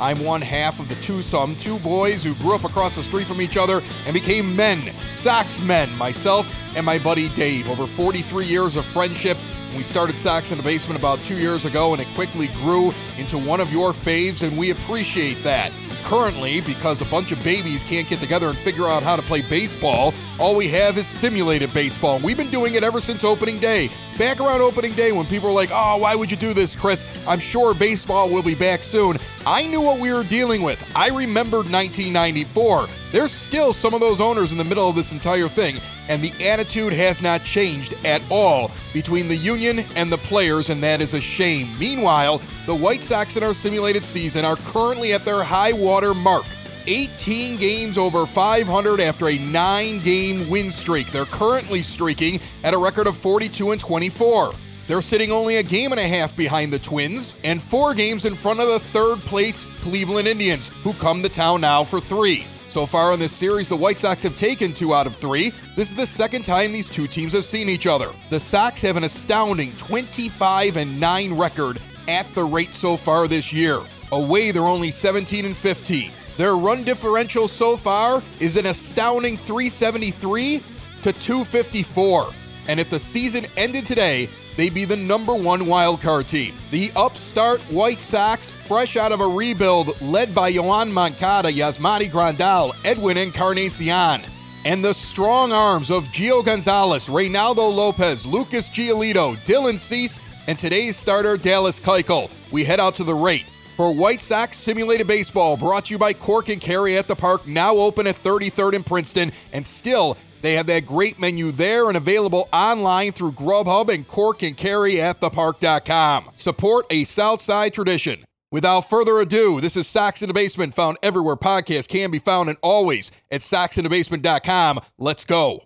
I'm one half of the twosome, two boys who grew up across the street from each other and became men, sax men, myself and my buddy Dave. Over 43 years of friendship. We started Sox in the Basement about two years ago, and it quickly grew into one of your faves, and we appreciate that. Currently, because a bunch of babies can't get together and figure out how to play baseball, all we have is simulated baseball. We've been doing it ever since opening day. Back around opening day, when people were like, oh, why would you do this, Chris? I'm sure baseball will be back soon. I knew what we were dealing with. I remembered 1994. There's still some of those owners in the middle of this entire thing, and the attitude has not changed at all between the union and the players, and that is a shame. Meanwhile, the White Sox in our simulated season are currently at their high water mark. 18 games over 500 after a nine game win streak. They're currently streaking at a record of 42 and 24. They're sitting only a game and a half behind the Twins and four games in front of the third place Cleveland Indians, who come to town now for three. So far in this series, the White Sox have taken two out of three. This is the second time these two teams have seen each other. The Sox have an astounding 25 and 9 record at the rate so far this year. Away, they're only 17 and 15. Their run differential so far is an astounding 373 to 254. And if the season ended today, they'd be the number one wildcard team. The upstart White Sox, fresh out of a rebuild, led by Yoan Moncada, Yasmani Grandal, Edwin Encarnacion, and the strong arms of Gio Gonzalez, Reynaldo Lopez, Lucas Giolito, Dylan Cease, and today's starter, Dallas Keuchel. We head out to the rate. For White Sox Simulated Baseball, brought to you by Cork and Kerry at the Park, now open at 33rd in Princeton, and still they have that great menu there and available online through Grubhub and Cork and Kerry at thepark.com. Support a Southside tradition. Without further ado, this is Sox in the Basement, found everywhere podcasts can be found and always at soxinthebasement.com. Let's go.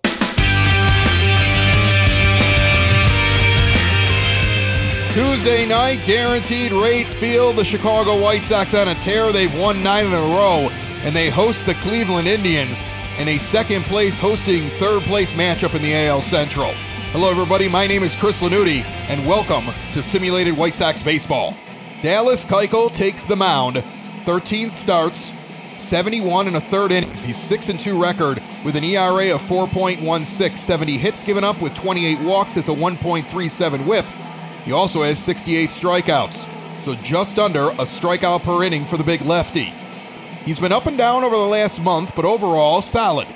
Tuesday night, guaranteed rate field. The Chicago White Sox on a tear. They've won nine in a row, and they host the Cleveland Indians in a second place hosting third place matchup in the AL Central. Hello, everybody. My name is Chris Lanuti, and welcome to Simulated White Sox Baseball. Dallas Keuchel takes the mound. 13 starts, 71 and a third innings. He's 6 and 2 record with an ERA of 4.16, 70 hits given up with 28 walks. It's a 1.37 whip. He also has 68 strikeouts, so just under a strikeout per inning for the big lefty. He's been up and down over the last month, but overall solid.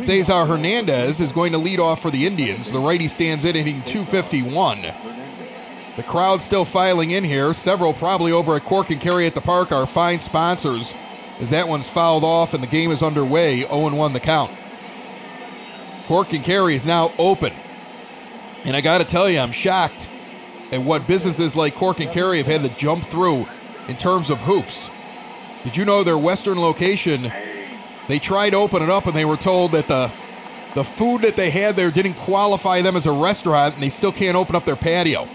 Cesar Hernandez is going to lead off for the Indians. The righty stands in hitting 251. The crowd still filing in here. Several probably over at Cork and Kerry at the Park are fine sponsors as that one's fouled off and the game is underway. 0 1 the count. Cork and Kerry is now open. And I got to tell you, I'm shocked and what businesses like Cork and Kerry have had to jump through in terms of hoops. Did you know their western location? They tried to open it up and they were told that the the food that they had there didn't qualify them as a restaurant and they still can't open up their patio.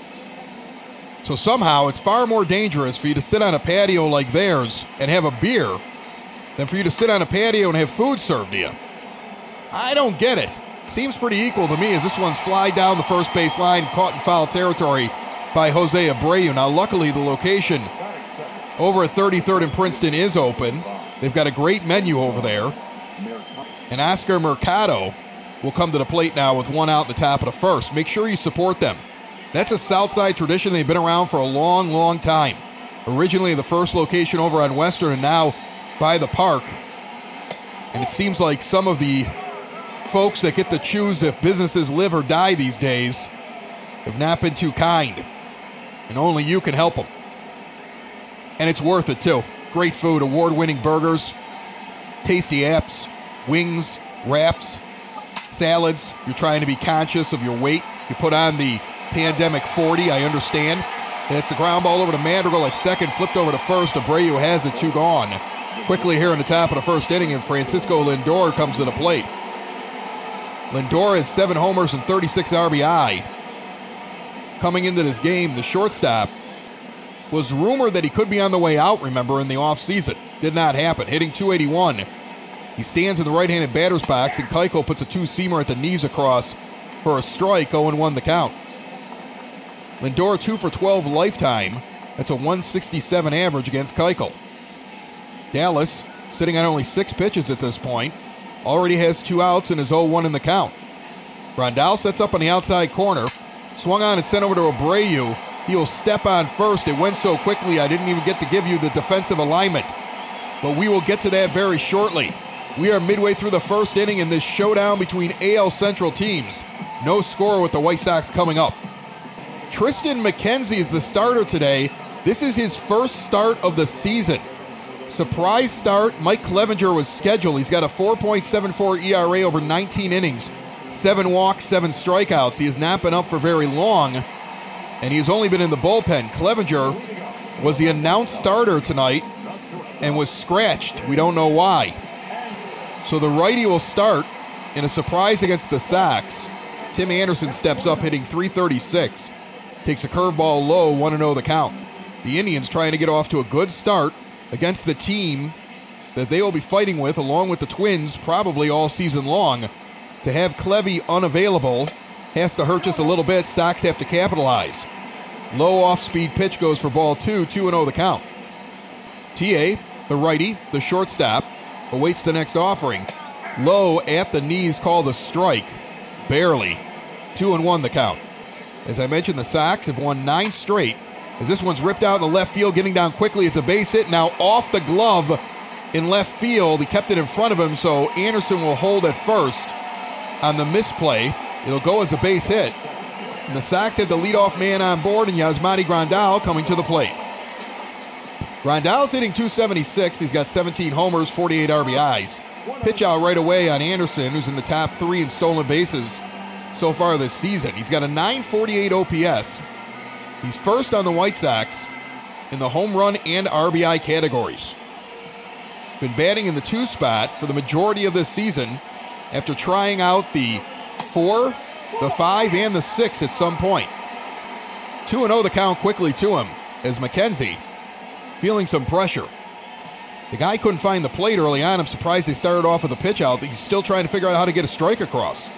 So somehow it's far more dangerous for you to sit on a patio like theirs and have a beer than for you to sit on a patio and have food served to you. I don't get it. Seems pretty equal to me as this one's fly down the first base line, caught in foul territory by Jose Abreu. Now, luckily, the location over at 33rd and Princeton is open. They've got a great menu over there. And Oscar Mercado will come to the plate now with one out in the top of the first. Make sure you support them. That's a Southside tradition. They've been around for a long, long time. Originally, the first location over on Western, and now by the park. And it seems like some of the folks that get to choose if businesses live or die these days have not been too kind and only you can help them. And it's worth it too. Great food, award winning burgers, tasty apps, wings, wraps, salads. You're trying to be conscious of your weight. You put on the pandemic 40, I understand. It's the ground ball over to Madrigal at second, flipped over to first. Abreu has it, two gone. Quickly here in the top of the first inning, and Francisco Lindor comes to the plate. Lindor has seven homers and 36 RBI. Coming into this game, the shortstop was rumored that he could be on the way out, remember, in the offseason. Did not happen. Hitting 281. He stands in the right handed batter's box, and Keuchel puts a two seamer at the knees across for a strike, 0 1 the count. Lindor 2 for 12 lifetime. That's a 167 average against Keuchel. Dallas, sitting on only six pitches at this point, already has two outs and is 0 1 in the count. Grandal sets up on the outside corner, swung on and sent over to Abreu. He will step on first. It went so quickly, I didn't even get to give you the defensive alignment. But we will get to that very shortly. We are midway through the first inning in this showdown between AL Central teams. No score with the White Sox coming up. Triston McKenzie is the starter today. This is his first start of the season. Surprise start. Mike Clevinger was scheduled. He's got a 4.74 ERA over 19 innings, seven walks, seven strikeouts. He has not been up for very long and he's only been in the bullpen. Clevinger was the announced starter tonight and was scratched. We don't know why. So the righty will start in a surprise against the Sox. Tim Anderson steps up, hitting 336. Takes a curveball low, 1 0 the count. The Indians trying to get off to a good start against the team that they will be fighting with, along with the Twins, probably all season long. To have Clevy unavailable has to hurt just a little bit. Sox have to capitalize. Low off speed pitch goes for ball two, 2 0 the count. TA, the righty, the shortstop, awaits the next offering. Low at the knees called a strike. Barely. 2 and 1 the count. As I mentioned, the Sox have won nine straight. As this one's ripped out in the left field, getting down quickly. It's a base hit. Now off the glove in left field. He kept it in front of him, so Anderson will hold at first on the misplay. It'll go as a base hit. And the Sox have the leadoff man on board, and Yasmani Grandal coming to the plate. Grandal's hitting 276. He's got 17 homers, 48 RBIs. Pitch out right away on Anderson, who's in the top three in stolen bases so far this season. He's got a 948 OPS. He's first on the White Sox in the home run and RBI categories. Been batting in the two spot for the majority of this season after trying out the four, the five, and the six at some point. 2 0 the count quickly to him as McKenzie feeling some pressure. The guy couldn't find the plate early on. I'm surprised they started off with a pitch out. He's still trying to figure out how to get a strike across.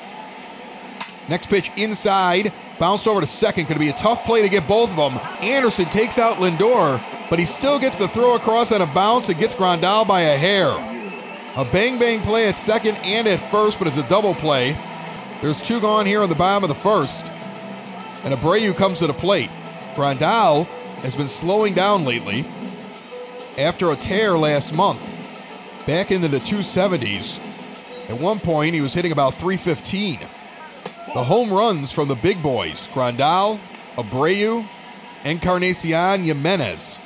Next pitch inside, bounced over to second. Going to be a tough play to get both of them. Anderson takes out Lindor, but he still gets the throw across on a bounce and gets Grandal by a hair. A bang bang play at second and at first, but it's a double play. There's two gone here on the bottom of the first. And Abreu comes to the plate. Grandal has been slowing down lately after a tear last month. Back into the 270s. At one point, he was hitting about 315. The home runs from the big boys, Grandal, Abreu, Encarnacion Jimenez,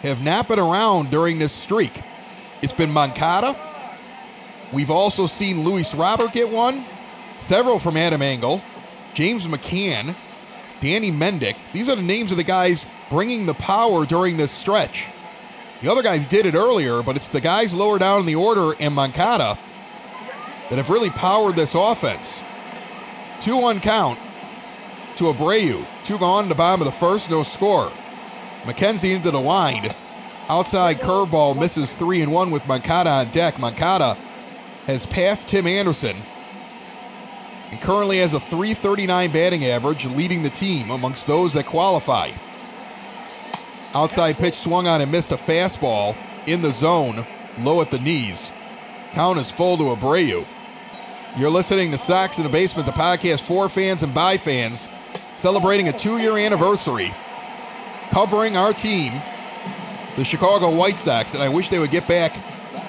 have not been around during this streak. It's been Moncada. We've also seen Luis Robert get one, several from Adam Engel, James McCann, Danny Mendick. These are the names of the guys bringing the power during this stretch. The other guys did it earlier, but it's the guys lower down in the order and Moncada that have really powered this offense. Two one count to Abreu. Two gone to the bottom of the first, no score. McKenzie into the wind. Outside curveball misses three and one with Moncada on deck. Moncada has passed Tim Anderson and currently has a 339 batting average, leading the team amongst those that qualify. Outside pitch swung on and missed a fastball in the zone, low at the knees. Count is full to Abreu. You're listening to Sox in the Basement, the podcast for fans and by fans, celebrating a two year anniversary, covering our team, the Chicago White Sox. And I wish they would get back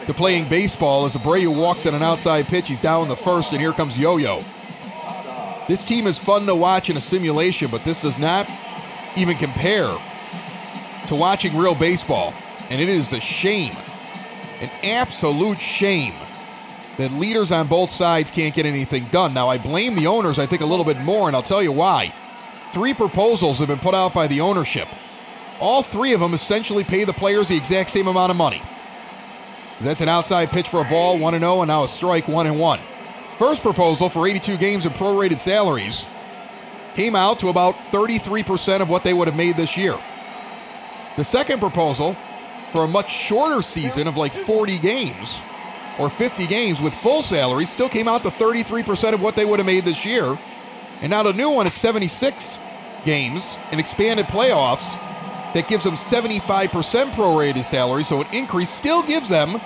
to playing baseball as Abreu walks at an outside pitch. He's down in the first, and here comes Yo Yo. This team is fun to watch in a simulation, but this does not even compare to watching real baseball. And it is a shame, an absolute shame, that leaders on both sides can't get anything done. Now, I blame the owners, I think, a little bit more, and I'll tell you why. Three proposals have been put out by the ownership All three of them essentially pay the players the exact same amount of money. That's an outside pitch for a ball, 1 0, and now a strike, 1 1. First proposal for 82 games of prorated salaries came out to about 33% of what they would have made this year. The second proposal for a much shorter season of like 40 games or 50 games with full salaries still came out to 33% of what they would have made this year. And now the new one is 76 games and expanded playoffs that gives them 75% prorated salary, so an increase still gives them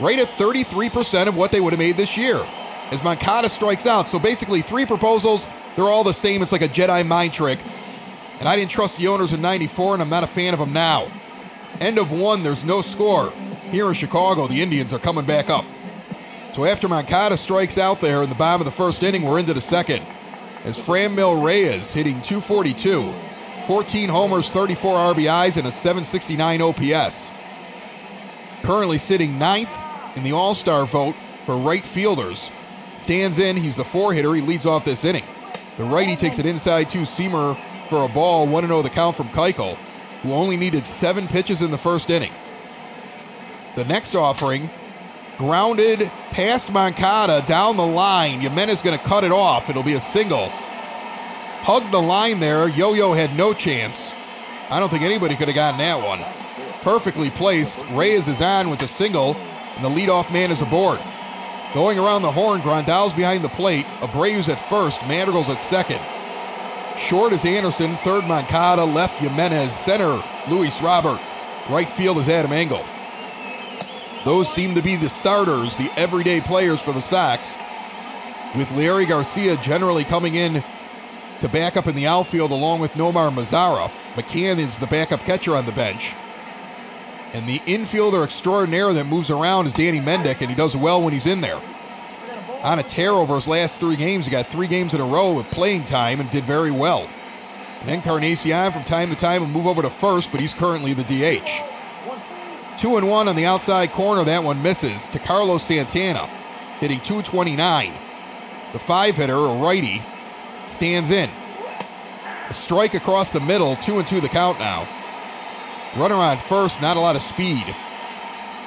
right at 33% of what they would have made this year as Moncada strikes out. So basically, three proposals, they're all the same. It's like a Jedi mind trick. And I didn't trust the owners in 94, and I'm not a fan of them now. End of one, there's no score. Here in Chicago, the Indians are coming back up. So after Moncada strikes out there in the bottom of the first inning, we're into the second. As Franmil Reyes hitting 242, 14 homers, 34 RBIs, and a 769 OPS. Currently sitting ninth in the All Star vote for right fielders. Stands in, he's the four hitter, he leads off this inning. The righty takes an inside two seamer for a ball, 1 0 the count from Keuchel, who only needed seven pitches in the first inning. The next offering, grounded past Moncada down the line. Jimenez going to cut it off. It'll be a single. Hugged the line there. Yo Yo had no chance. I don't think anybody could have gotten that one. Perfectly placed. Reyes is on with a single, and the leadoff man is aboard. Going around the horn, Grandal's behind the plate. Abreu's at first, Madrigal's at second. Short is Anderson, third Moncada, left Jimenez, center Luis Robert. Right field is Adam Engel. Those seem to be the starters, the everyday players for the Sox, with Leury Garcia generally coming in to back up in the outfield along with Nomar Mazara. McCann is the backup catcher on the bench. And the infielder extraordinaire that moves around is Danny Mendick, and he does well when he's in there. On a tear over his last three games, he got three games in a row with playing time and did very well. And Encarnacion from time to time will move over to first, but he's currently the DH. Two and one on the outside corner, that one misses to Carlos Santana, hitting 229. The five hitter, a righty, stands in. A strike across the middle, two and two the count now. Runner on first, not a lot of speed.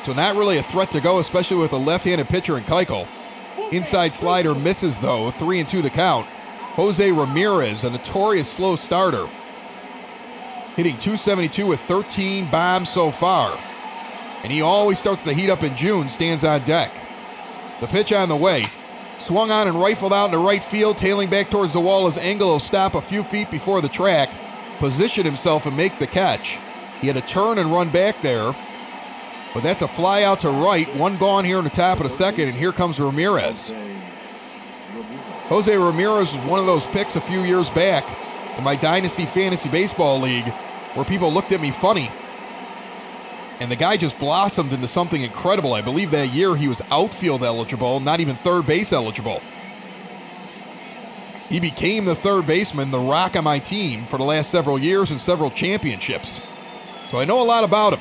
So not really a threat to go, especially with a left-handed pitcher in Keuchel. Inside slider misses though, three and two the count. Jose Ramirez, a notorious slow starter, hitting 272 with 13 bombs so far. And he always starts to heat up in June, stands on deck. The pitch on the way. Swung on and rifled out into right field, tailing back towards the wall as Engel will stop a few feet before the track, position himself and make the catch. He had to turn and run back there. But that's a fly out to right. One gone here in the top of the second, and here comes Ramirez. Jose Ramirez was one of those picks a few years back in my Dynasty Fantasy Baseball League where people looked at me funny. And the guy just blossomed into something incredible. I believe that year he was outfield eligible, not even third base eligible. He became the third baseman, the rock on my team for the last several years and several championships. So I know a lot about him.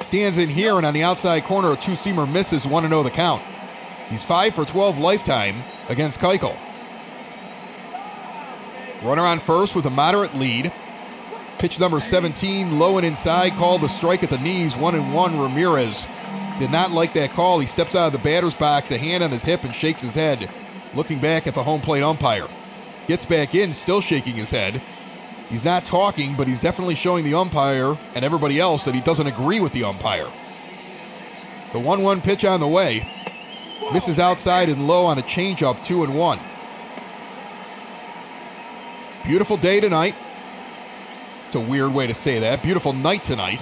Stands in here and on the outside corner, a two seamer misses 1 0 the count. He's 5 for 12 lifetime against Keuchel. Runner on first with a moderate lead. Pitch number 17, low and inside, called the strike at the knees, 1 and 1. Ramirez did not like that call. He steps out of the batter's box, a hand on his hip, and shakes his head, looking back at the home plate umpire. Gets back in, still shaking his head. He's not talking, but he's definitely showing the umpire and everybody else that he doesn't agree with the umpire. The 1 1 pitch on the way. Misses outside and low on a changeup, 2 and 1. Beautiful day tonight. It's a weird way to say that. Beautiful night tonight.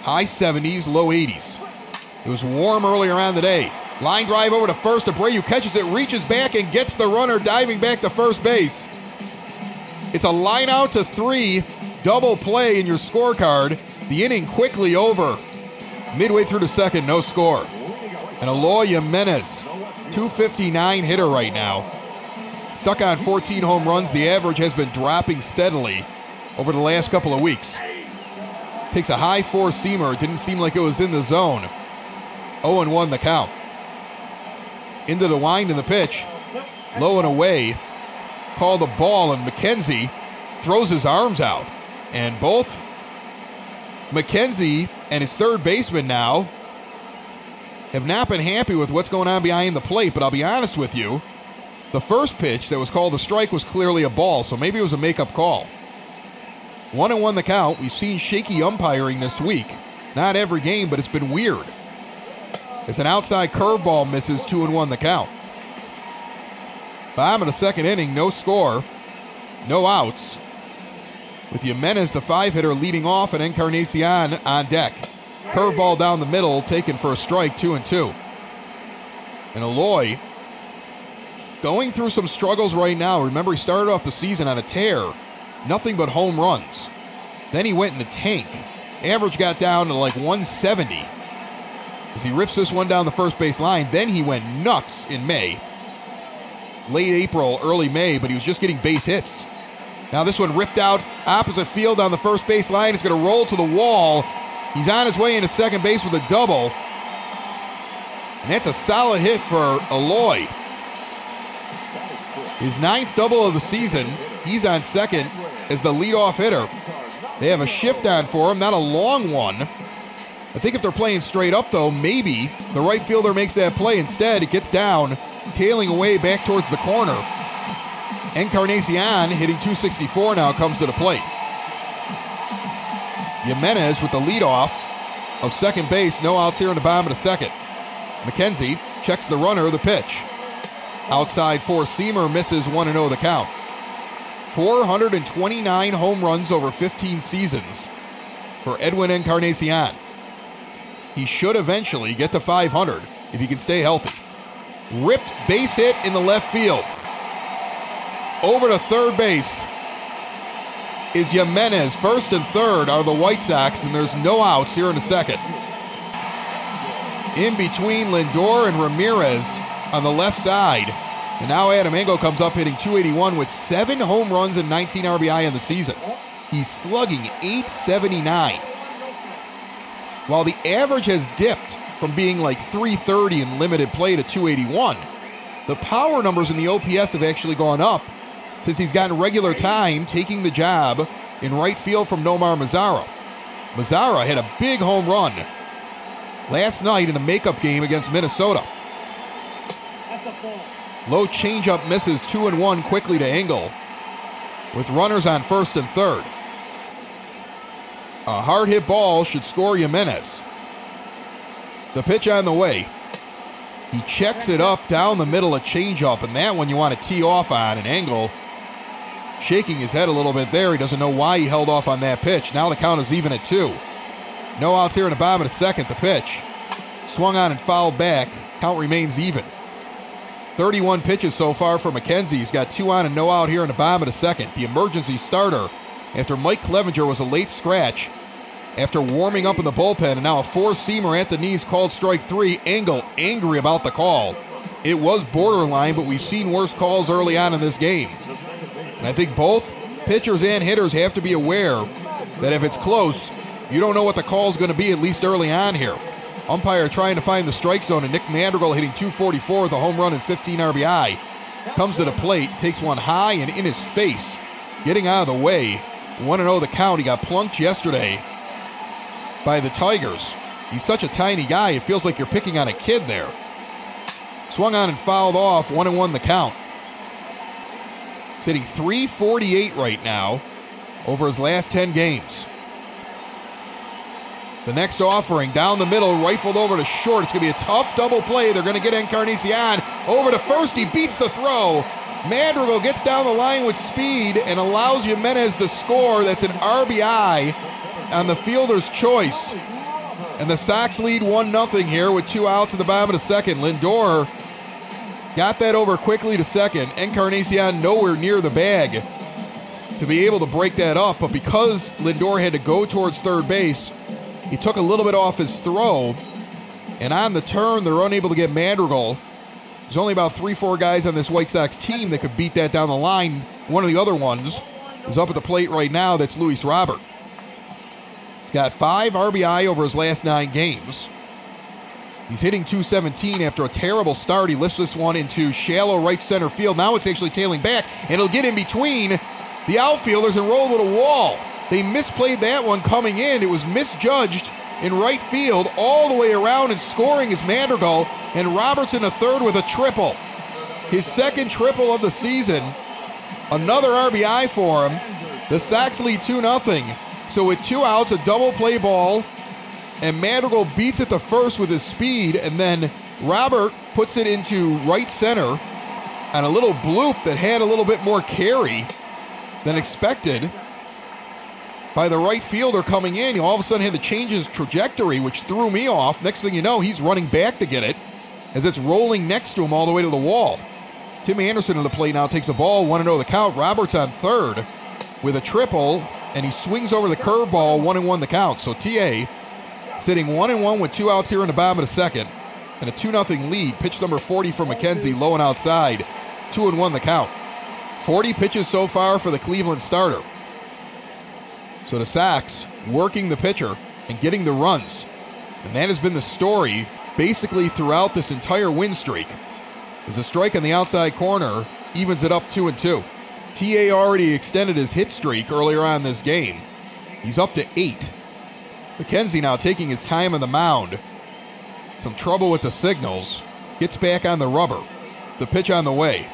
High 70s, low 80s. It was warm earlier on the day. Line drive over to first. Abreu catches it, reaches back, and gets the runner diving back to first base. It's a line out to three, double play in your scorecard. The inning quickly over. Midway through the second, no score. And Eloy Jimenez, 259 hitter right now. Stuck on 14 home runs. The average has been dropping steadily over the last couple of weeks. Takes a high four seamer. Didn't seem like it was in the zone. 0 1 the count. Into the wind in the pitch. Low and away. Called a ball, and McKenzie throws his arms out. And both McKenzie and his third baseman now have not been happy with what's going on behind the plate. But I'll be honest with you, the first pitch that was called a strike was clearly a ball, so maybe it was a make-up call. One and one the count. We've seen shaky umpiring this week. Not every game, but it's been weird. As an outside curveball misses two and one the count. Bottom of the second inning, no score, no outs. With Jimenez, the five hitter, leading off, and Encarnacion on deck. Curveball down the middle, taken for a strike, two and two. And Eloy going through some struggles right now. Remember, he started off the season on a tear, nothing but home runs. Then he went in the tank. Average got down to like 170 as he rips this one down the first base line. Then he went nuts in May. Late April, early May, but he was just getting base hits. Now this one ripped out opposite field on the first base line. It's going to roll to the wall. He's on his way into second base with a double. And that's a solid hit for Eloy. His ninth double of the season. He's on second as the leadoff hitter. They have a shift on for him, not a long one. I think if they're playing straight up, though, maybe the right fielder makes that play. Instead, it gets down, tailing away back towards the corner. Encarnacion hitting 264 now comes to the plate. Jimenez with the leadoff of second base. No outs here in the bottom of the second. McKenzie checks the runner, the pitch. Outside four seamer misses 1 0 the count. 429 home runs over 15 seasons for Edwin Encarnacion. He should eventually get to 500 if he can stay healthy. Ripped base hit in the left field. Over to third base is Jimenez. First and third are the White Sox, and there's no outs here in the second. In between Lindor and Ramirez on the left side. And now Adam Engel comes up hitting 281 with seven home runs and 19 RBI in the season. He's slugging 879. While the average has dipped from being like 330 in limited play to 281, the power numbers in the OPS have actually gone up since he's gotten regular time taking the job in right field from Nomar Mazara. Mazara had a big home run last night in a makeup game against Minnesota. Low changeup misses two and one quickly to Engel with runners on first and third. A hard hit ball should score Jimenez. The pitch on the way. He checks it up down the middle, a changeup, and that one you want to tee off on an Engel shaking his head a little bit there. He doesn't know why he held off on that pitch. Now the count is even at two. No outs here in the bottom of the second. The pitch swung on and fouled back. Count remains even. 31 pitches so far for McKenzie. He's got two on and no out here in the bottom of the second. The emergency starter after Mike Clevinger was a late scratch after warming up in the bullpen, and now a four seamer at the knees called strike three. Engel angry about the call. It was borderline, but we've seen worse calls early on in this game. And I think both pitchers and hitters have to be aware that if it's close, you don't know what the call is going to be, at least early on here. Umpire trying to find the strike zone, and Nick Madrigal hitting 244 with a home run and 15 RBI. Comes to the plate, takes one high and in his face, getting out of the way. 1 0 the count. He got plunked yesterday by the Tigers. He's such a tiny guy, it feels like you're picking on a kid there. Swung on and fouled off, 1 1 the count. He's hitting 348 right now over his last 10 games. The next offering down the middle, rifled over to short. It's going to be a tough double play. They're going to get Encarnacion over to first. He beats the throw. Madrigal gets down the line with speed and allows Jimenez to score. That's an RBI on the fielder's choice. And the Sox lead 1 0 here with two outs in the bottom of the second. Lindor got that over quickly to second. Encarnacion nowhere near the bag to be able to break that up. But because Lindor had to go towards third base, he took a little bit off his throw. And on the turn, they're unable to get Madrigal. There's only about three, four guys on this White Sox team that could beat that down the line. One of the other ones is up at the plate right now. That's Luis Robert. He's got five RBI over his last nine games. He's hitting 217 after a terrible start. He lifts this one into shallow right center field. Now it's actually tailing back, and it'll get in between The outfielders enrolled with a wall. They misplayed that one coming in. It was misjudged in right field all the way around and scoring is Madrigal and Robertson a third with a triple. His second triple of the season. Another RBI for him. The Sox lead 2 0. So with two outs, a double play ball, and Madrigal beats it to first with his speed, and then Robert puts it into right center on a little bloop that had a little bit more carry than expected by the right fielder coming in. You all of a sudden had to change his trajectory, which threw me off. Next thing you know, he's running back to get it as it's rolling next to him all the way to the wall. Tim Anderson on the plate now takes the ball, 1 0 the count. Roberts on third with a triple, and he swings over the curveball, 1 1 the count. So TA sitting 1 1 with two outs here in the bottom of the second, and a 2 0 lead. Pitch number 40 for McKenzie, low and outside. 2 and 1 the count. 40 pitches so far for the Cleveland starter. So the Sox working the pitcher and getting the runs. And that has been the story basically throughout this entire win streak. As a strike on the outside corner evens it up 2 and 2. TA already extended his hit streak earlier on this game. He's up to 8. McKenzie now taking his time on the mound. Some trouble with the signals. Gets back on the rubber. The pitch on the way.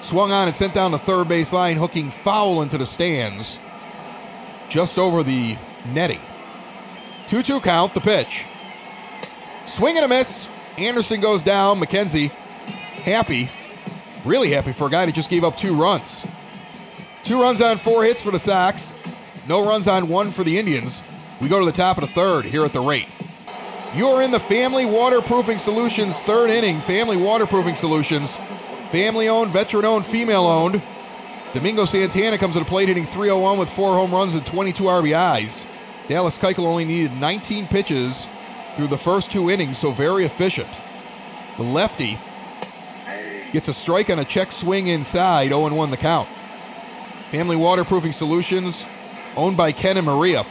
Swung on and sent down the third base line, hooking foul into the stands just over the netting. 2 2 count, the pitch. Swing and a miss. Anderson goes down. McKenzie happy, really happy for a guy that just gave up two runs. Two runs on four hits for the Sox, no runs on one for the Indians. We go to the top of the third here at the rate. You're in the Family Waterproofing Solutions third inning. Family Waterproofing Solutions, family owned, veteran owned, female owned. Domingo Santana comes to the plate hitting 301 with four home runs and 22 RBIs. Dallas Keuchel only needed 19 pitches through the first two innings, so very efficient. The lefty gets a strike on a check swing inside, 0 1 the count. Family Waterproofing Solutions, owned by Ken and Maria.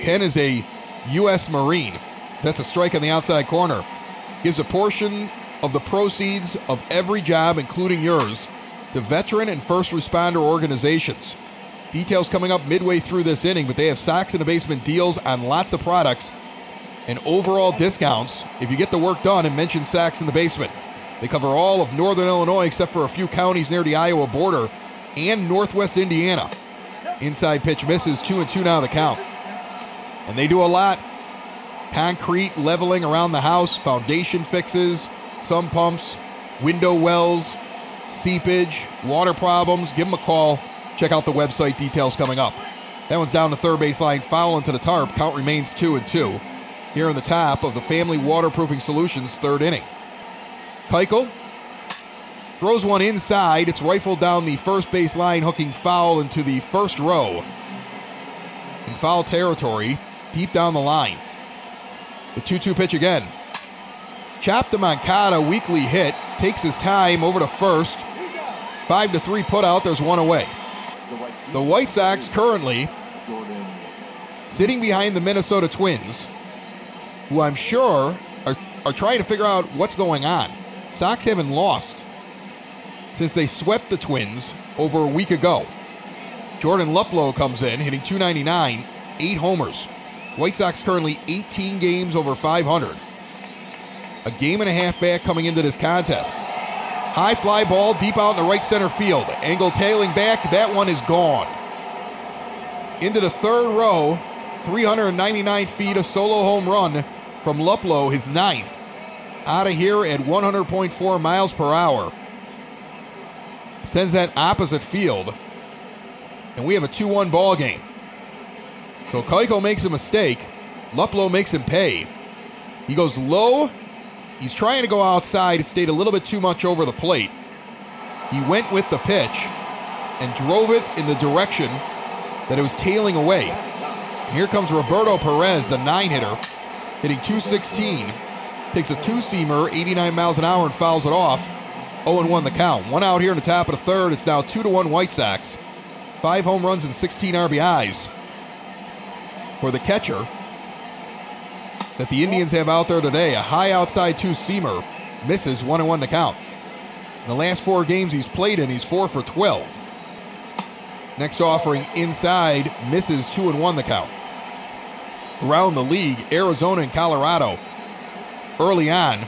Ken is a U.S. Marine. That's a strike on the outside corner. Gives a portion of the proceeds of every job, including yours, to veteran and first responder organizations. Details coming up midway through this inning, but they have Sox in the Basement deals on lots of products and overall discounts if you get the work done and mention Sox in the Basement. They cover all of northern Illinois except for a few counties near the Iowa border and northwest Indiana. Inside pitch misses, two and two now the count. And they do a lot. Concrete leveling around the house, foundation fixes, some pumps, window wells, seepage, water problems, give them a call. Check out the website, details coming up. That one's down the third baseline, foul into the tarp. Count remains two and two. Here in the top of the Family Waterproofing Solutions third inning. Keuchel throws one inside. It's rifled down the first base line, hooking foul into the first row. In foul territory, deep down the line. The 2 2 pitch again. Chopped to Moncada, weakly hit, takes his time over to first. Five to three put out, there's one away. The White Sox currently sitting behind the Minnesota Twins, who I'm sure are, are trying to figure out what's going on. Sox haven't lost since they swept the Twins over a week ago. Jordan Luplow comes in, hitting 299, eight homers. White Sox currently 18 games over 500 a game and a half back coming into this contest. High fly ball deep out in the right center field. Engel tailing back. That one is gone. Into the third row, 399 feet, a solo home run from Luplow, his ninth. Out of here at 100.4 miles per hour. Sends that opposite field. And we have a 2 1 ball game. So Keuchel makes a mistake. Luplow makes him pay. He goes low He's trying to go outside, He stayed a little bit too much over the plate. He went with the pitch and drove it in the direction that it was tailing away. And here comes Roberto Perez, the nine hitter, hitting 216. Takes a two seamer, 89 miles an hour, and fouls it off. 0 1 the count. One out here in the top of the third. It's now 2 to 1 White Sox. Five home runs and 16 RBIs for the catcher that the Indians have out there today. A high outside two seamer misses one and one to count. In the last four games he's played in, he's four for 12. Next offering inside misses two and one the count. Around the league, Arizona and Colorado early on,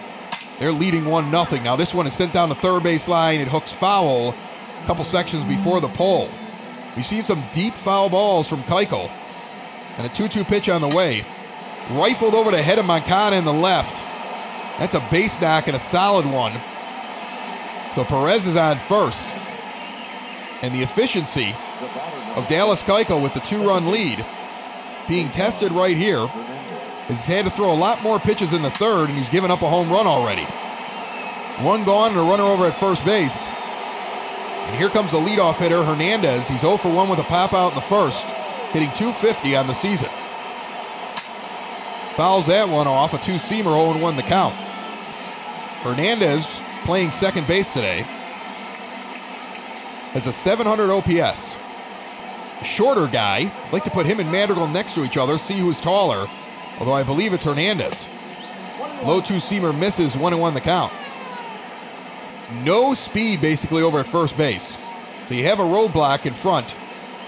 they're leading one nothing. Now this one is sent down the third base line. It hooks foul a couple sections before the pole. We see some deep foul balls from Keuchel. And a 2-2 pitch on the way. Rifled over the head of Moncada in the left. That's a base knock and a solid one. So Perez is on first. And the efficiency of Dallas Keuchel with the two-run lead being tested right here. He's had to throw a lot more pitches in the third, and he's given up a home run already. One gone and a runner over at first base. And here comes the leadoff hitter, Hernandez. He's 0 for 1 with a pop out in the first, hitting 250 on the season. Fouls that one off, a two seamer 0 1 the count. Hernandez playing second base today has a 700 OPS. Shorter guy, like to put him and Madrigal next to each other, see who's taller, although I believe it's Hernandez. Low two seamer misses 1 1 the count no speed basically over at first base. So you have a roadblock in front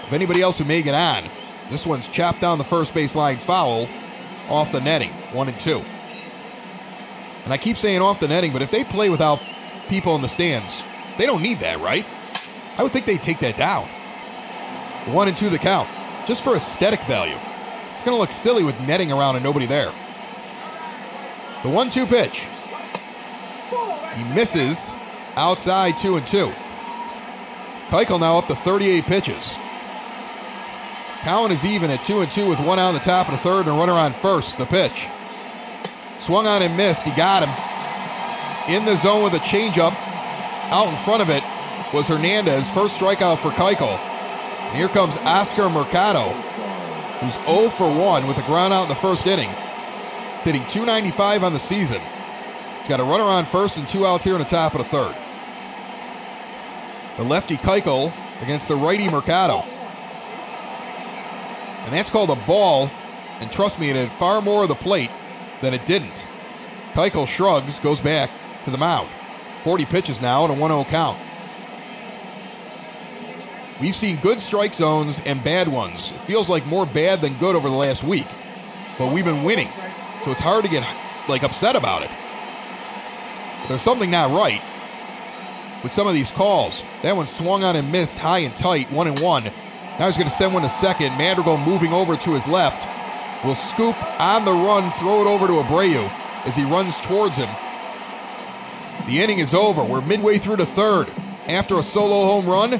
of anybody else who may get on. This one's chopped down the first base line foul off the netting, one and two. And I keep saying off the netting, but if they play without people in the stands, they don't need that, right? I would think they'd take that down. One and two the count, just for aesthetic value. It's going to look silly with netting around and nobody there. The one two pitch. He misses outside two and two. Keuchel now up to 38 pitches. Cowan is even at two and two with one out on the top of the third and a runner on first. The pitch. Swung on and missed. He got him. In the zone with a changeup. Out in front of it was Hernandez. First strikeout for Keuchel. And here comes Oscar Mercado, who's 0 for 1 with a ground out in the first inning. He's hitting 295 on the season. He's got a runner on first and two outs here in the top of the third. The lefty Keuchel against the righty Mercado. And that's called a ball. And trust me, it had far more of the plate than it didn't. Keuchel shrugs, goes back to the mound. 40 pitches now and a 1 0 count. We've seen good strike zones and bad ones. It feels like more bad than good over the last week. But we've been winning. So it's hard to get like upset about it. But there's something not right with some of these calls. That one swung on and missed high and tight, one and one. Now he's going to send one to second. Madrigal moving over to his left. Will scoop on the run, throw it over to Abreu as he runs towards him. The inning is over. We're midway through the third. After a solo home run,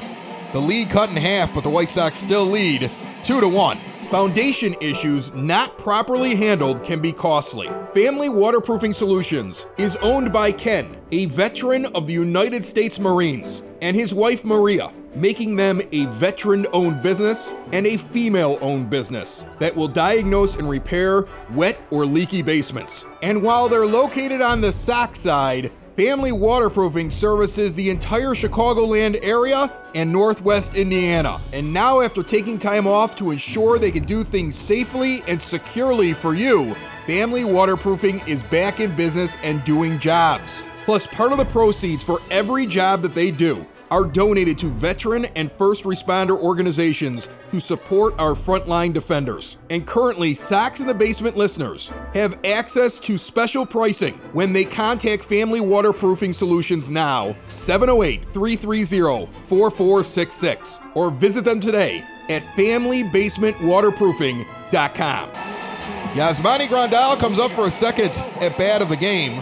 the lead cut in half, but the White Sox still lead two to one. Foundation issues not properly handled can be costly. Family Waterproofing Solutions is owned by Ken, a veteran of the United States Marines, and his wife Maria, making them a veteran owned business and a female owned business that will diagnose and repair wet or leaky basements. And while they're located on the Sox side, Family Waterproofing services the entire Chicagoland area and Northwest Indiana. And now, after taking time off to ensure they can do things safely and securely for you, Family Waterproofing is back in business and doing jobs. Plus, part of the proceeds for every job that they do are donated to veteran and first responder organizations to support our frontline defenders. And currently, Sox in the Basement listeners have access to special pricing when they contact Family Waterproofing Solutions now, 708 330 4466, or visit them today at FamilyBasementWaterproofing.com. Yasmani Grandal comes up for a second at bat of the game.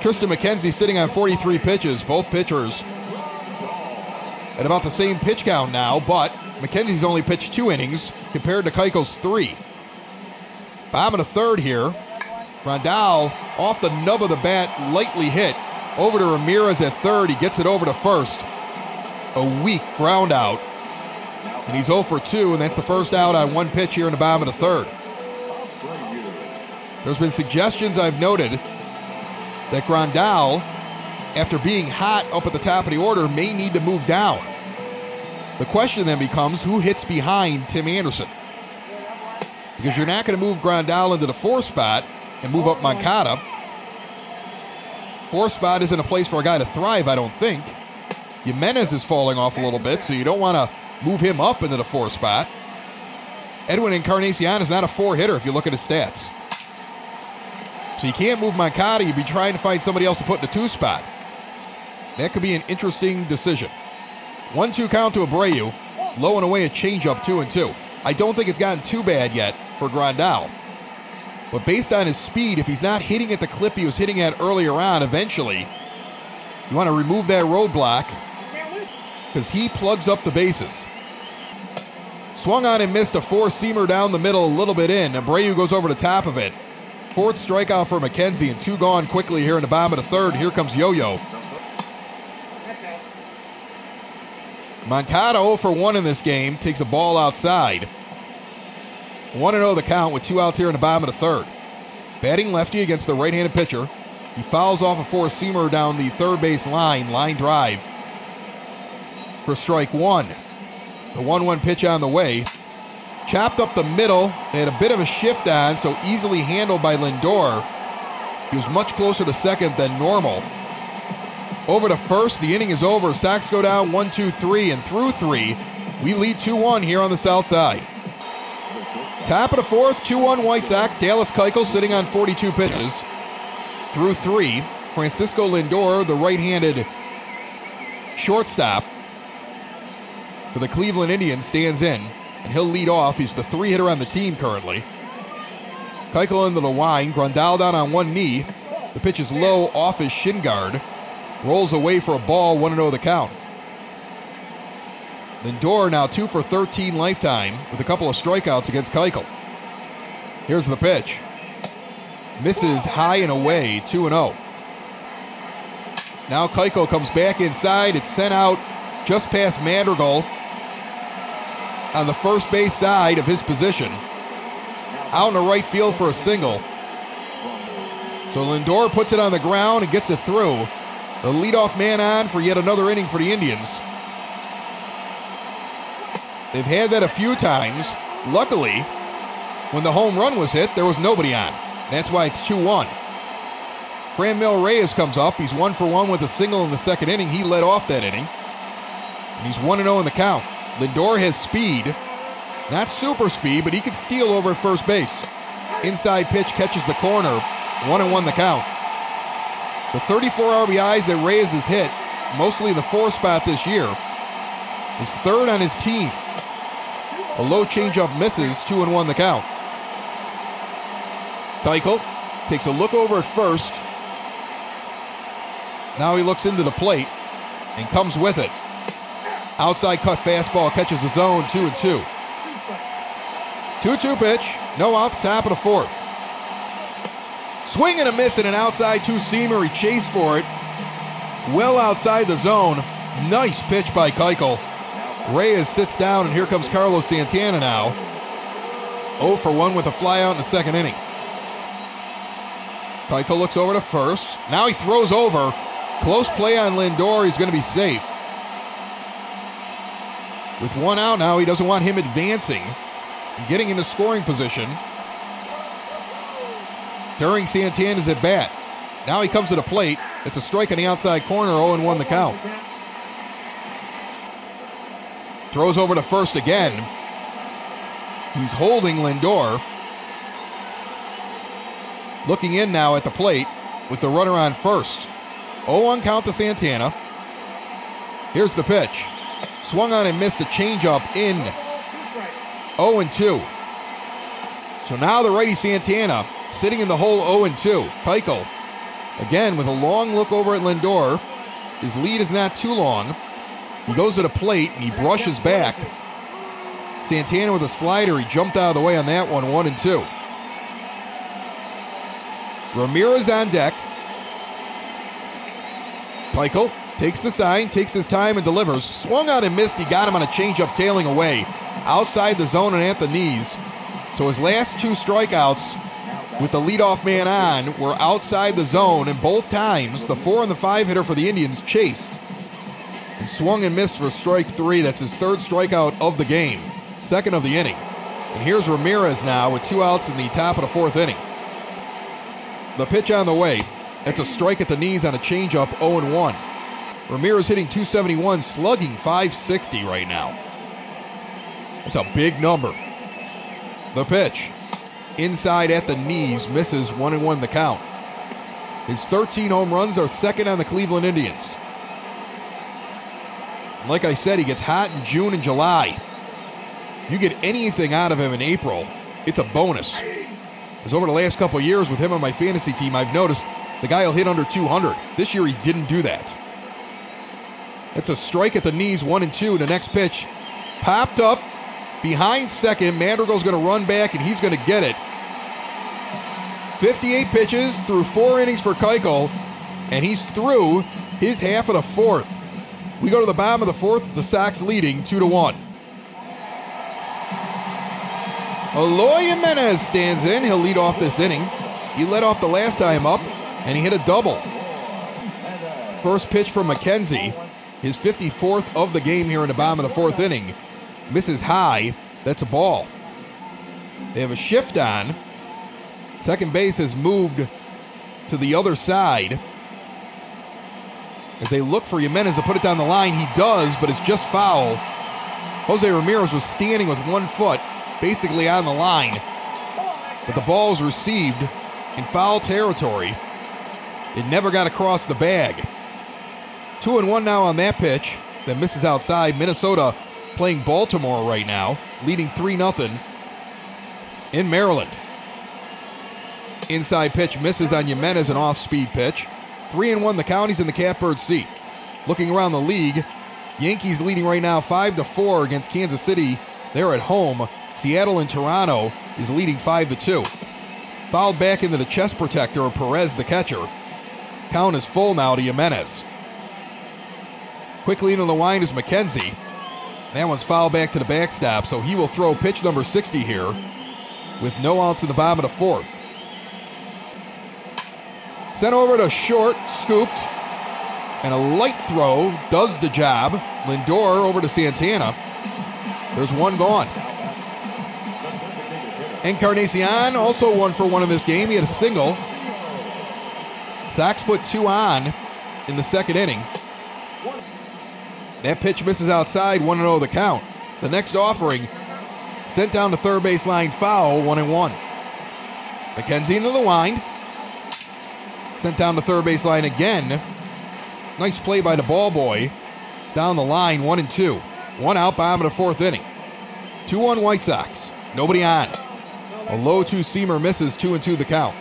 Triston McKenzie sitting on 43 pitches, both pitchers at about the same pitch count now, but McKenzie's only pitched two innings compared to Keuchel's three. Bottom of the third here. Grandal off the nub of the bat, lightly hit. Over to Ramirez at third. He gets it over to first. A weak ground out. And he's 0 for 2, and that's the first out on one pitch here in the bottom of the third. There's been suggestions I've noted that Grandal, after being hot up at the top of the order, may need to move down. The question then becomes who hits behind Tim Anderson? Because you're not going to move Grandal into the four spot and move up oh, Moncada. Four spot isn't a place for a guy to thrive, I don't think. Jimenez is falling off a little bit, so you don't want to move him up into the four spot. Edwin Encarnacion is not a four hitter if you look at his stats. So you can't move Moncada. You'd be trying to find somebody else to put in the two spot. That could be an interesting decision. One two count to Abreu. Low and away a changeup two and two. I don't think it's gotten too bad yet for Grandal. But based on his speed, if he's not hitting at the clip he was hitting at earlier on, eventually, you want to remove that roadblock because he plugs up the bases. Swung on and missed a four seamer down the middle, a little bit in. Abreu goes over the top of it. Fourth strikeout for McKenzie, and two gone quickly here in the bottom of the third. Here comes Yo Yo. Moncada 0 for 1 in this game, takes a ball outside. 1 0 the count with two outs here in the bottom of the third. Batting lefty against the right handed pitcher. He fouls off a four seamer down the third base line, line drive for strike one. The 1 1 pitch on the way. Chopped up the middle. They had a bit of a shift on, so easily handled by Lindor. He was much closer to second than normal. Over to first. The inning is over. Sox go down 1 2 3, and through three, we lead 2 1 here on the south side. Top of the fourth, 2 1 White Sox. Dallas Keuchel sitting on 42 pitches. Through three, Francisco Lindor, the right handed shortstop for the Cleveland Indians, stands in, and he'll lead off. He's the three hitter on the team currently. Keuchel into the line, Grandal down on one knee. The pitch is low off his shin guard. Rolls away for a ball, 1 0 the count. Lindor now 2 for 13 lifetime with a couple of strikeouts against Keuchel. Here's the pitch. Misses high and away, 2 0. Now Keuchel comes back inside. It's sent out just past Madrigal on the first base side of his position. Out in the right field for a single. So Lindor puts it on the ground and gets it through. The leadoff man on for yet another inning for the Indians. They've had that a few times. Luckily, when the home run was hit, there was nobody on. That's why it's 2 1. Franmil Reyes comes up. He's 1 for 1 with a single in the second inning. He led off that inning. And he's 1 0 in the count. Lindor has speed. Not super speed, but he can steal over at first base. Inside pitch catches the corner. 1 and 1 the count. The 34 RBIs that Reyes has hit, mostly in the four spot this year, is third on his team. A low changeup misses, 2 and 1 the count. Keuchel takes a look over at first. Now he looks into the plate and comes with it. Outside cut fastball catches the zone, 2 and 2. 2 2 pitch, no outs, top of the fourth. Swing and a miss and an outside two seamer. He chased for it. Well outside the zone. Nice pitch by Keuchel. Reyes sits down, and here comes Carlos Santana now. 0 for 1 with a flyout in the second inning. Keuchel looks over to first. Now he throws over. Close play on Lindor. He's going to be safe. With one out now, he doesn't want him advancing and getting into scoring position during Santana's at bat. Now he comes to the plate. It's a strike on the outside corner, 0 1 the count. Throws over to first again. He's holding Lindor. Looking in now at the plate with the runner on first. 0 1 count to Santana. Here's the pitch. Swung on and missed a changeup in 0 2. So now the righty Santana sitting in the hole 0 2. Keuchel, again with a long look over at Lindor. His lead is not too long. He goes to the plate and he brushes back. Santana with a slider. He jumped out of the way on that one, 1 and 2. Ramirez on deck. Keuchel takes the sign, takes his time, and delivers. Swung out and missed. He got him on a changeup tailing away. Outside the zone and at the knees. So his last two strikeouts with the leadoff man on were outside the zone, and both times the four and the five hitter for the Indians chased and swung and missed for strike three. That's his third strikeout of the game, second of the inning. And here's Ramirez now with two outs in the top of the fourth inning. The pitch on the way. It's a strike at the knees on a changeup, 0 1. Ramirez hitting 271, slugging 560 right now. It's a big number. The pitch. Inside at the knees, misses one and one the count. His 13 home runs are second on the Cleveland Indians. Like I said, he gets hot in June and July. You get anything out of him in April, it's a bonus. Because over the last couple years with him on my fantasy team, I've noticed the guy will hit under 200. This year he didn't do that. It's a strike at the knees, one and two. The next pitch popped up behind second. Madrigal's going to run back and he's going to get it. 58 pitches through four innings for Keuchel, and he's through his half of the fourth. We go to the bottom of the fourth, the Sox leading two to one. Eloy Jimenez stands in. He'll lead off this inning. He led off the last time up, and he hit a double. First pitch from McKenzie, his 54th of the game here in the bottom of the fourth inning. Misses high. That's a ball. They have a shift on. Second base has moved to the other side. As they look for Jimenez to put it down the line, he does, but it's just foul. Jose Ramirez was standing with one foot basically on the line. But the ball was received in foul territory. It never got across the bag. Two and one now on that pitch that misses outside. Minnesota playing Baltimore right now, leading 3 0 in Maryland. Inside pitch misses on Jimenez, an off speed pitch. Three and one, the counties in the catbird seat. Looking around the league, Yankees leading right now 5 to 4 against Kansas City. They're at home. Seattle and Toronto is leading 5 to 2. Fouled back into the chest protector of Perez, the catcher. Count is full now to Jimenez. Quickly into the line is McKenzie. That one's fouled back to the backstop, so he will throw pitch number 60 here with no outs in the bottom of the fourth. Sent over to short, scooped, and a light throw does the job. Lindor over to Santana. There's one gone. Encarnacion also one for one in this game. He had a single. Sox put two on in the second inning. That pitch misses outside, 1 0 the count. The next offering sent down the third base line foul, 1 and 1. McKenzie into the wind. Sent down the third base line again. Nice play by the ball boy. Down the line, 1 and 2. One out, bottom of the fourth inning. 2 1 White Sox. Nobody on. A low two seamer misses, 2 and 2 the count.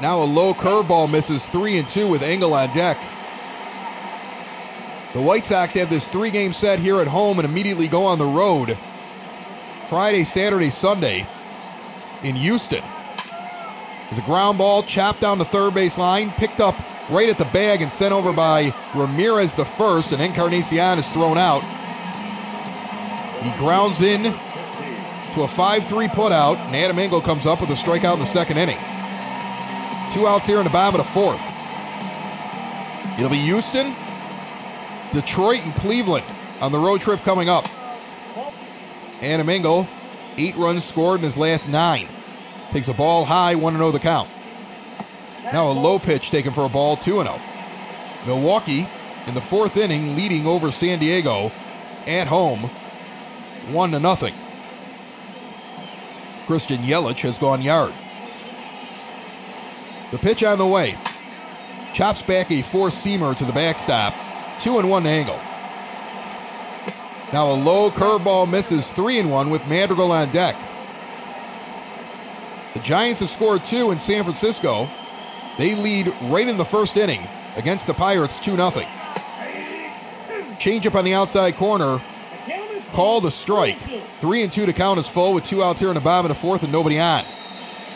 Now a low curveball misses, 3 and 2 with Engel on deck. The White Sox have this three game set here at home and immediately go on the road Friday, Saturday, Sunday in Houston. There's a ground ball chopped down the third base line, picked up right at the bag and sent over by Ramirez the first, and Encarnacion is thrown out. He grounds in to a 5 3 putout, and Adam Engel comes up with a strikeout in the second inning. Two outs here in the bottom of the fourth. It'll be Houston, Detroit, and Cleveland on the road trip coming up. Adam Engel, eight runs scored in his last nine. Takes a ball high, 1 0 the count. Now a low pitch taken for a ball, 2 0. Milwaukee in the fourth inning leading over San Diego at home, 1 to nothing. Christian Yelich has gone yard. The pitch on the way. Chops back a four seamer to the backstop. Two and one Engel. Now a low curveball misses three and one with Madrigal on deck. The Giants have scored two in San Francisco. They lead right in the first inning against the Pirates 2 0. Change up on the outside corner. Call the strike. Three and two to count is full with two outs here in the bottom of the fourth and nobody on.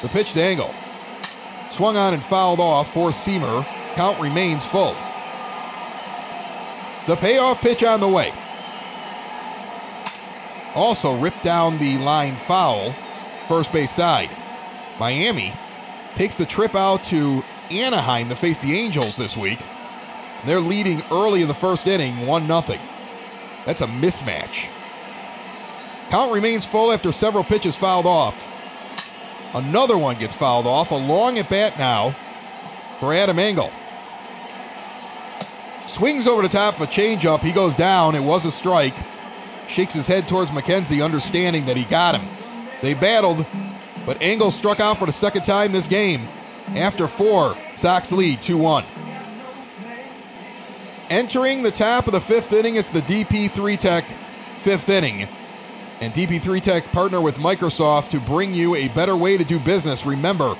The pitch to Engel. Swung on and fouled off four Seamer. Count remains full. The payoff pitch on the way. Also ripped down the line foul, first base side. Miami takes the trip out to Anaheim to face the Angels this week. They're leading early in the first inning, 1 0. That's a mismatch. Count remains full after several pitches fouled off. Another one gets fouled off. A long at bat now for Adam Engel. Swings over the top of a changeup. He goes down. It was a strike. shakes his head towards McKenzie, understanding that he got him. They battled, but Engel struck out for the second time this game. After four, Sox lead 2 1. Entering the top of the fifth inning, it's the DP3 Tech fifth inning. And DP3 Tech partner with Microsoft to bring you a better way to do business. Remember,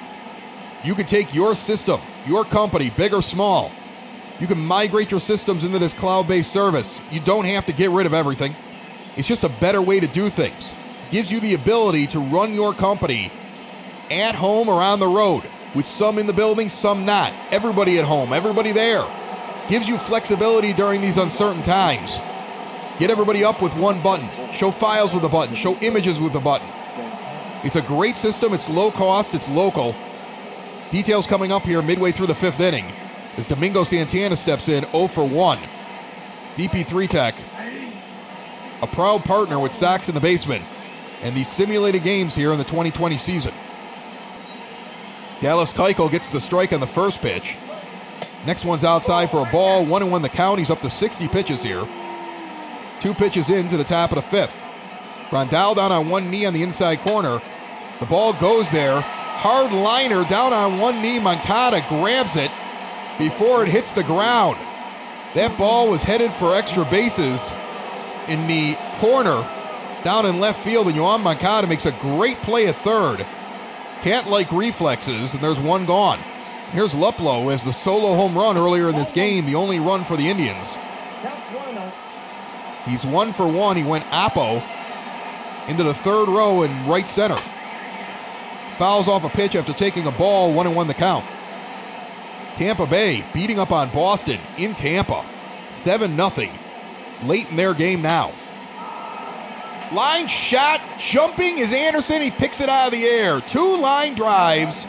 you can take your system, your company, big or small. You can migrate your systems into this cloud based service. You don't have to get rid of everything. It's just a better way to do things. It gives you the ability to run your company at home or on the road, with some in the building, some not. Everybody at home, everybody there. Gives you flexibility during these uncertain times. Get everybody up with one button. Show files with a button. Show images with a button. It's a great system. It's low cost. It's local. Details coming up here midway through the fifth inning as Domingo Santana steps in 0 for 1. DP3 Tech, a proud partner with Sox in the basement and these simulated games here in the 2020 season. Dallas Keuchel gets the strike on the first pitch. Next one's outside for a ball. One and one the count. He's up to 60 pitches here. Two pitches into the top of the fifth. Grandal down on one knee on the inside corner. The ball goes there. Hard liner down on one knee. Moncada grabs it before it hits the ground. That ball was headed for extra bases in the corner down in left field, and Yoan Moncada makes a great play at third. Can't like reflexes, and there's one gone. Here's Luplow as the solo home run earlier in this game, the only run for the Indians. He's one for one. He went Oppo into the third row in right center. Fouls off a pitch after taking a ball, one and one the count. Tampa Bay beating up on Boston in Tampa, 7 0. Late in their game now. Line shot, jumping is Anderson. He picks it out of the air. Two line drives.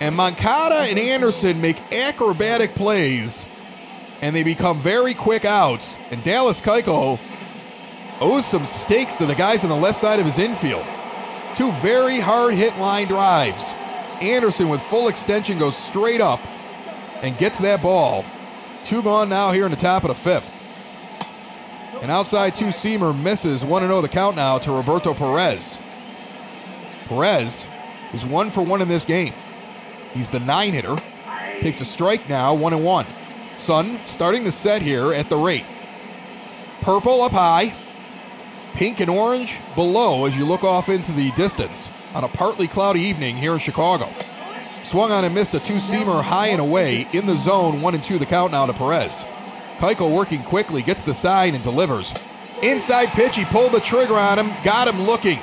And Moncada and Anderson make acrobatic plays. And they become very quick outs. And Dallas Keuchel owes some steaks to the guys on the left side of his infield. Two very hard hit line drives. Anderson with full extension goes straight up and gets that ball. Two gone now here in the top of the fifth. An outside two seamer misses 1 0 the count now to Roberto Perez. Perez is one for one in this game. He's the nine hitter. Takes a strike now, 1 and 1. Sun starting the set here at the rate. Purple up high, pink and orange below as you look off into the distance on a partly cloudy evening here in Chicago. Swung on and missed a two seamer high and away in the zone, 1 and 2 the count now to Perez. Keuchel working quickly, gets the sign and delivers. Inside pitch, he pulled the trigger on him, got him looking.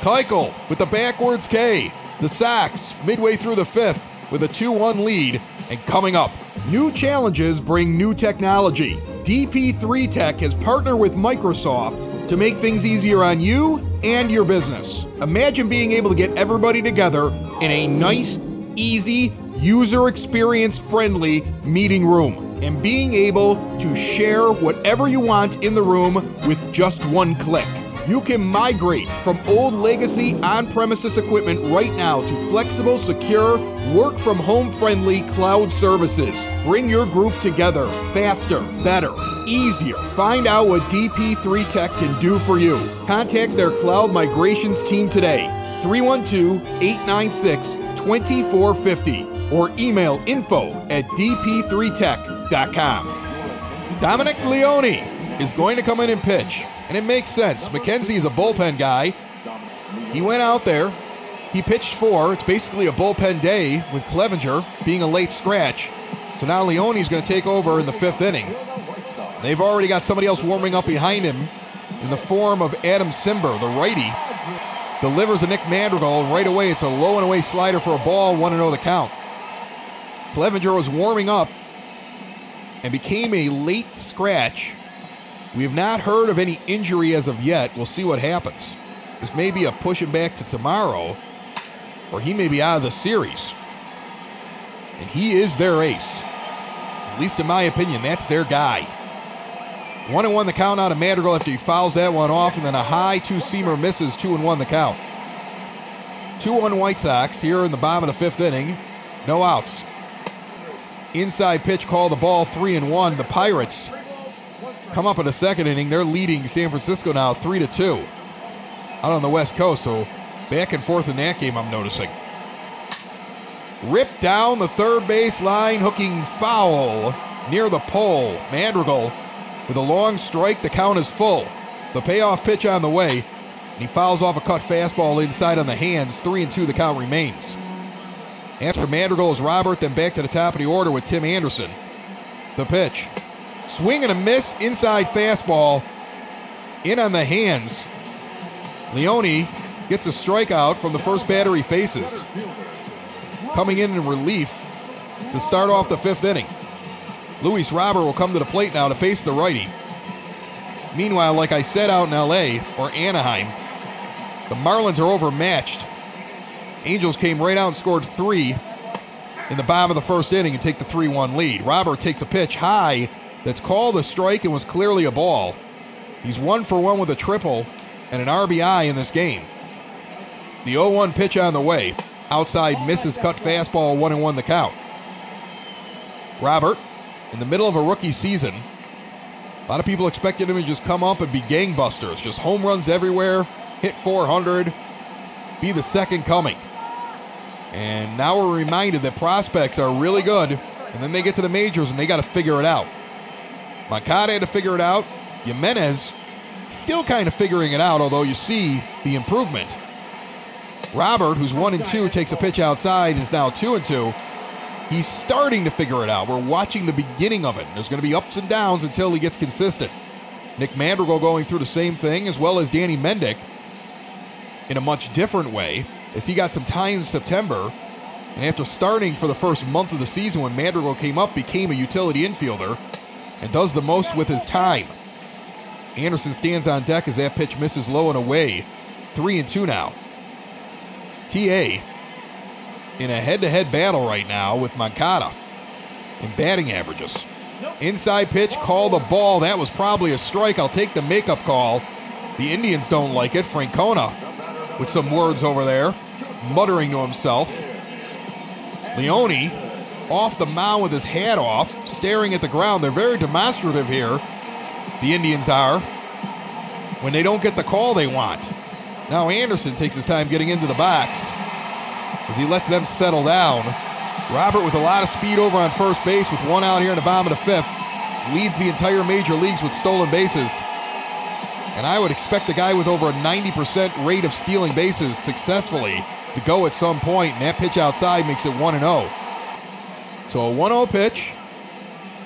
Keuchel with the backwards K. The Sox midway through the fifth with a 2 1 lead and coming up. New challenges bring new technology. DP3 Tech has partnered with Microsoft to make things easier on you and your business. Imagine being able to get everybody together in a nice, easy, user experience friendly meeting room and being able to share whatever you want in the room with just one click. You can migrate from old legacy on premises equipment right now to flexible, secure, work from home friendly cloud services. Bring your group together faster, better, easier. Find out what DP3 Tech can do for you. Contact their cloud migrations team today. 312 896 2450 or email info at dp3tech.com. Dominic Leone is going to come in and pitch, and it makes sense. McKenzie is a bullpen guy. He went out there, he pitched four. It's basically a bullpen day with Clevinger being a late scratch. So now Leone is going to take over in the fifth inning. They've already got somebody else warming up behind him in the form of Adam Cimber, the righty. Delivers a Nick Madrigal, right away it's a low and away slider for a ball, 1 0 the count. Clevinger was warming up and became a late scratch. We have not heard of any injury as of yet. We'll see what happens. This may be a pushing back to tomorrow, or he may be out of the series. And he is their ace. At least in my opinion, that's their guy. One and one the count out of Madrigal after he fouls that one off, and then a high two seamer misses two and one the count. Two one White Sox here in the bottom of the fifth inning. No outs. Inside pitch call the ball three and one. The Pirates come up in the second inning. They're leading San Francisco now 3 to 2 out on the West Coast. So back and forth in that game, I'm noticing. Ripped down the third base line, hooking foul near the pole. Madrigal with a long strike. The count is full. The payoff pitch on the way. And he fouls off a cut fastball inside on the hands. Three and two, the count remains. After Madrigal is Robert, then back to the top of the order with Tim Anderson. The pitch. Swing and a miss, inside fastball. In on the hands. Leone gets a strikeout from the first batter he faces. Coming in in relief to start off the fifth inning. Luis Robert will come to the plate now to face the righty. Meanwhile, like I said out in LA or Anaheim, the Marlins are overmatched. Angels came right out and scored three in the bottom of the first inning and take the 3 1 lead. Robert takes a pitch high that's called a strike and was clearly a ball. He's one for one with a triple and an RBI in this game. The 0 1 pitch on the way. Outside misses cut fastball 1 and 1 the count. Robert, in the middle of a rookie season, a lot of people expected him to just come up and be gangbusters, just home runs everywhere, hit 400, be the second coming. And now we're reminded that prospects are really good, and then they get to the majors and they got to figure it out. Moncada had to figure it out. Jimenez still kind of figuring it out, although you see the improvement. Robert, who's one and two, takes a pitch outside, is now two and two. He's starting to figure it out. We're watching the beginning of it. There's going to be ups and downs until he gets consistent. Nick Madrigal going through the same thing, as well as Danny Mendick in a much different way, as he got some time in September. And after starting for the first month of the season when Madrigal came up, became a utility infielder and does the most with his time. Anderson stands on deck as that pitch misses low and away. Three and two now. TA in a head to head battle right now with Moncada in batting averages. Inside pitch, call the ball. That was probably a strike. I'll take the makeup call. The Indians don't like it. Francona with some words over there, muttering to himself. Leone off the mound with his hat off, staring at the ground. They're very demonstrative here. The Indians are when they don't get the call they want. Now Anderson takes his time getting into the box as he lets them settle down. Robert with a lot of speed over on first base with one out here in the bottom of the fifth. Leads the entire major leagues with stolen bases. And I would expect a guy with over a 90% rate of stealing bases successfully to go at some point. and that pitch outside makes it 1 0. So a 1 0 pitch.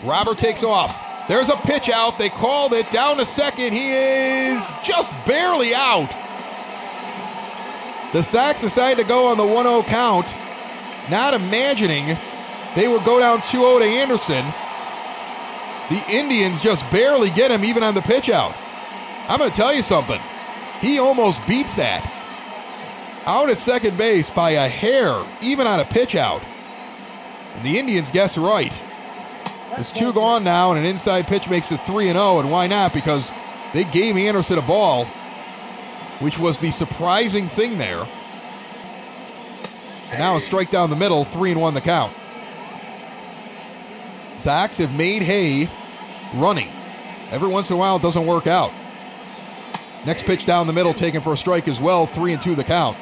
Robert takes off. There's a pitch out. They called it down to second. He is just barely out. The Sox decided to go on the 1 0 count, not imagining they would go down 2 0 to Anderson. The Indians just barely get him even on the pitch out. I'm going to tell you something. He almost beats that. Out at second base by a hair, even on a pitch out. And the Indians guess right. There's two gone now, and an inside pitch makes it 3 0. And why not? Because they gave Anderson a ball which was the surprising thing there. And now a strike down the middle, three and one the count. Sox have made hay running. Every once in a while it doesn't work out. Next pitch down the middle, taken for a strike as well, three and two the count.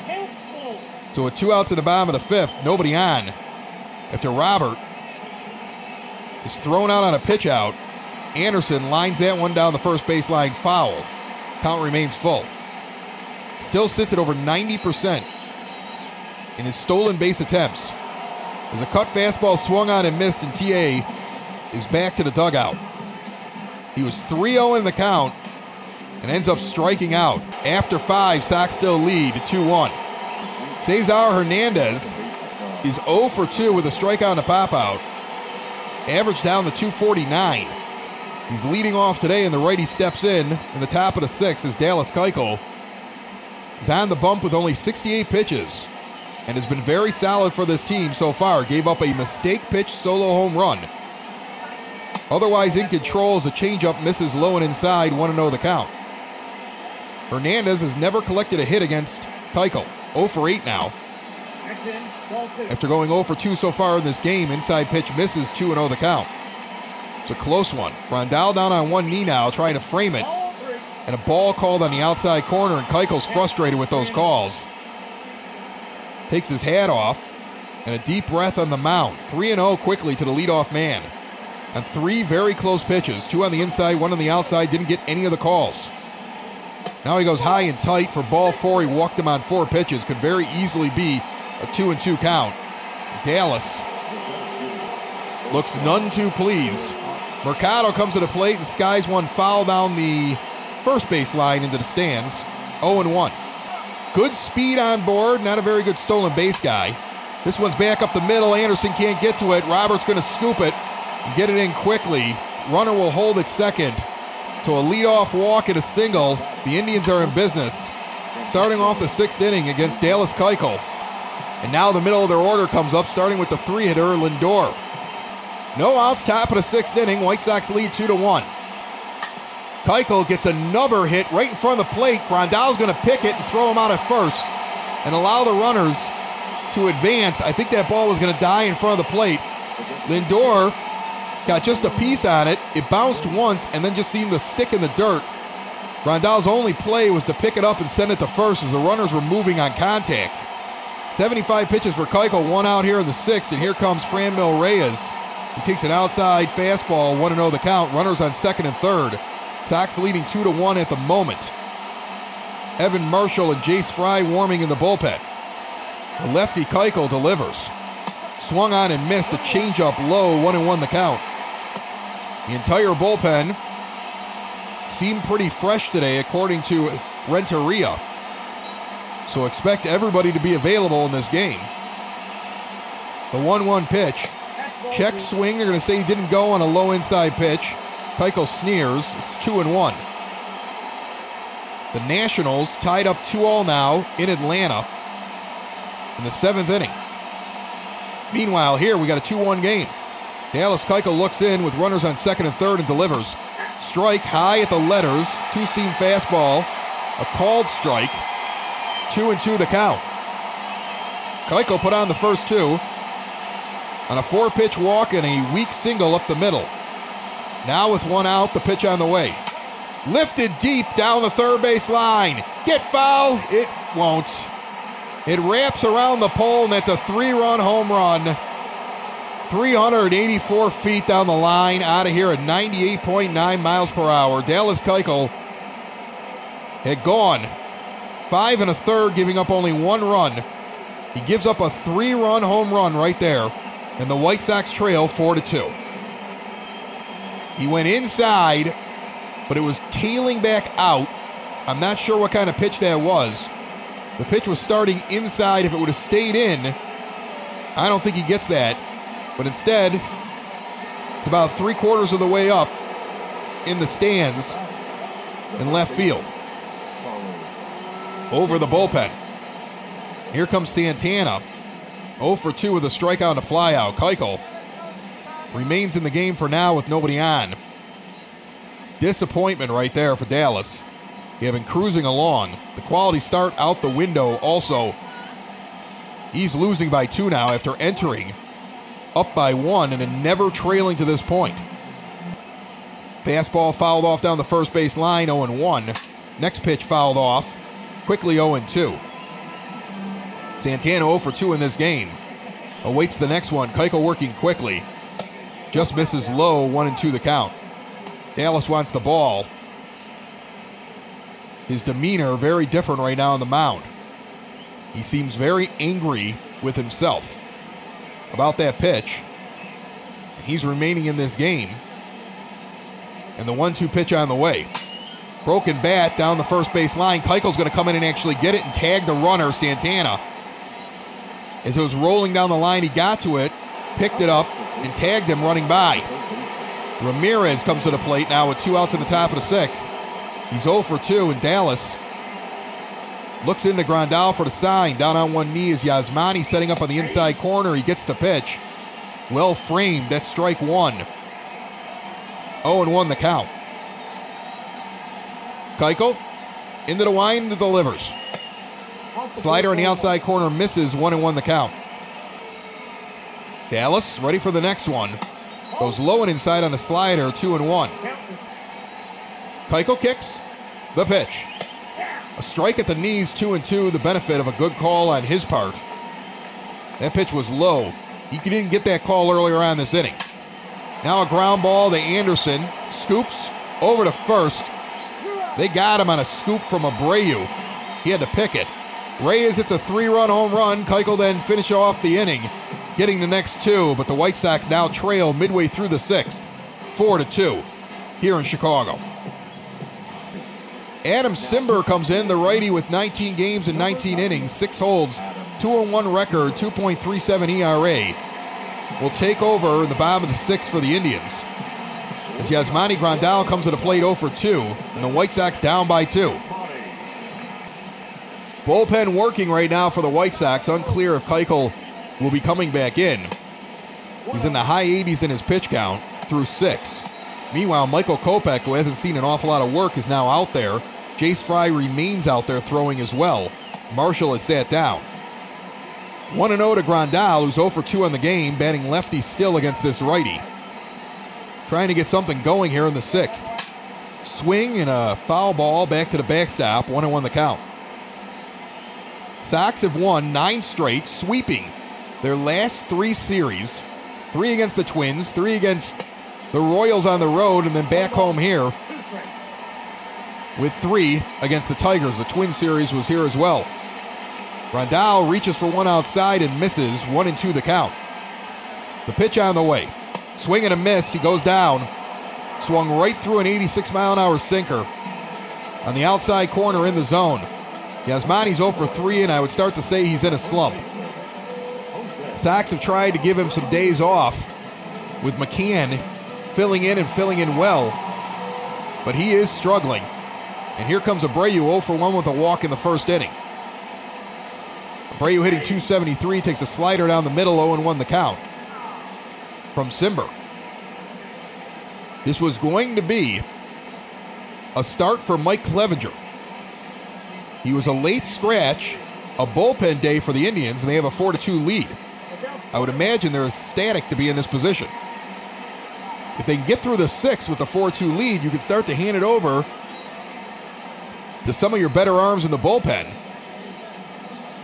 So with two outs in the bottom of the fifth, nobody on. After Robert is thrown out on a pitch out, Anderson lines that one down the first baseline foul. Count remains full still sits at over 90% in his stolen base attempts. There's a cut fastball swung on and missed, and TA is back to the dugout. He was 3 0 in the count and ends up striking out. After five, Sox still lead 2 1. Cesar Hernandez is 0 for 2 with a strikeout and a pop out. Average down to 249. He's leading off today, and the righty steps in in the top of the sixth is Dallas Keuchel is on the bump with only 68 pitches and has been very solid for this team so far. Gave up a mistake pitch solo home run. Otherwise in control as a changeup misses low and inside, 1 0 the count. Hernandez has never collected a hit against Keuchel. 0 for 8 now. After going 0 for 2 so far in this game, inside pitch misses 2 0 the count. It's a close one. Grandal down on one knee now, trying to frame it. And a ball called on the outside corner, and Keuchel's frustrated with those calls. Takes his hat off, and a deep breath on the mound. 3 0 quickly to the leadoff man. And three very close pitches two on the inside, one on the outside, didn't get any of the calls. Now he goes high and tight for ball four. He walked him on four pitches. Could very easily be a two and two count. Dallas looks none too pleased. Mercado comes to the plate and skies one foul down the first base line into the stands. 0 and 1. Good speed on board, not a very good stolen base guy. This one's back up the middle. Anderson can't get to it. Roberts going to scoop it and get it in quickly. Runner will hold it second. So a leadoff walk and a single. The Indians are in business. Starting off the sixth inning against Dallas Keuchel. And now the middle of their order comes up, starting with the three hitter, Lindor. No outs, top of the sixth inning. White Sox lead 2 to 1. Keuchel gets another hit right in front of the plate. Grandal's going to pick it and throw him out at first and allow the runners to advance. I think that ball was going to die in front of the plate. Lindor got just a piece on it. It bounced once and then just seemed to stick in the dirt. Grandal's only play was to pick it up and send it to first as the runners were moving on contact. 75 pitches for Keuchel, one out here in the sixth, and here comes Franmil Reyes. He takes an outside fastball, 1 0 the count. Runners on second and third. Sox leading 2 to 1 at the moment. Evan Marshall and Jace Fry warming in the bullpen. The lefty Keuchel delivers. Swung on and missed a changeup low, 1 and 1 the count. The entire bullpen seemed pretty fresh today, according to Renteria. So expect everybody to be available in this game. The 1 1 pitch Check swing. They're going to say he didn't go on a low inside pitch. Keuchel sneers. It's two and one. The Nationals tied up 2 all now in Atlanta in the seventh inning. Meanwhile, here we got a 2 1 game. Dallas Keuchel looks in with runners on second and third and delivers. Strike high at the letters, two seam fastball, a called strike, two and two the count. Keuchel put on the first two, on a four pitch walk and a weak single up the middle. Now with one out, the pitch on the way. Lifted deep down the third base line. Get foul. It won't. It wraps around the pole, and that's a three run home run. 384 feet down the line, out of here at 98.9 miles per hour. Dallas Keuchel had gone five and a third, giving up only one run. He gives up a three run home run right there and the White Sox trail 4 to 2. He went inside, but it was tailing back out. I'm not sure what kind of pitch that was. The pitch was starting inside. If it would have stayed in, I don't think he gets that. But instead, it's about three quarters of the way up in the stands in left field. Over the bullpen. Here comes Santana. 0 for 2 with a strikeout and a flyout. Keuchel remains in the game for now with nobody on. Disappointment right there for Dallas. They have been cruising along. The quality start out the window also. He's losing by two now after entering up by one and never trailing to this point. Fastball fouled off down the first base line, 0 1. Next pitch fouled off, quickly 0 2. Santana 0 for 2 in this game. Awaits the next one. Keuchel working quickly. Just misses low, 1 and 2 the count. Dallas wants the ball. His demeanor very different right now on the mound. He seems very angry with himself about that pitch. And he's remaining in this game. And the 1 2 pitch on the way. Broken bat down the first base line. Keuchel's going to come in and actually get it and tag the runner, Santana. As it was rolling down the line, he got to it, picked it up, and tagged him running by. Ramirez comes to the plate now with two outs in the top of the sixth. He's 0 for 2, and Dallas looks into Grandal for the sign. Down on one knee is Yasmani setting up on the inside corner. He gets the pitch. Well framed. That's strike one. 0 and 1 the count. Keuchel into the wind, delivers. Slider on the outside corner misses, one and one the count. Dallas ready for the next one. Goes low and inside on a slider, two and one. Keuchel kicks. The pitch. A strike at the knees, two and two, the benefit of a good call on his part. That pitch was low. He didn't get that call earlier on this inning. Now a ground ball to Anderson. Scoops over to first. They got him on a scoop from Abreu. He had to pick it. Reyes hits a three run home run. Keuchel then finish off the inning, getting the next two, but the White Sox now trail midway through the sixth, four to two, here in Chicago. Adam Cimber comes in, the righty with 19 games and 19 innings, six holds, 2 1 record, 2.37 ERA. Will take over in the bottom of the sixth for the Indians. As Yasmani Grandal comes to the plate 0 for 2, and the White Sox down by 2. Bullpen working right now for the White Sox. Unclear if Keuchel will be coming back in. He's in the high 80s in his pitch count through six. Meanwhile, Michael Kopech, who hasn't seen an awful lot of work, is now out there. Jace Fry remains out there throwing as well. Marshall has sat down. 1 0 to Grandal, who's 0 for 2 on the game, batting lefty still against this righty. Trying to get something going here in the sixth. Swing and a foul ball back to the backstop, 1 and 1 the count. Sox have won nine straight, sweeping their last three series three against the Twins, three against the Royals on the road, and then back home here with three against the Tigers. The Twin series was here as well. Grandal reaches for one outside and misses, one and two the count. The pitch on the way. Swing and a miss. He goes down. Swung right through an 86 mile an hour sinker on the outside corner in the zone. Yasmani's 0 for 3, and I would start to say he's in a slump. Sox have tried to give him some days off with McCann filling in and filling in well, but he is struggling. And here comes Abreu 0 for 1 with a walk in the first inning. Abreu hitting 273, takes a slider down the middle, 0 1 the count from Cimber. This was going to be a start for Mike Clevinger. He was a late scratch, a bullpen day for the Indians, and they have a 4 2 lead. I would imagine they're ecstatic to be in this position. If they can get through the sixth with a 4 2 lead, you can start to hand it over to some of your better arms in the bullpen.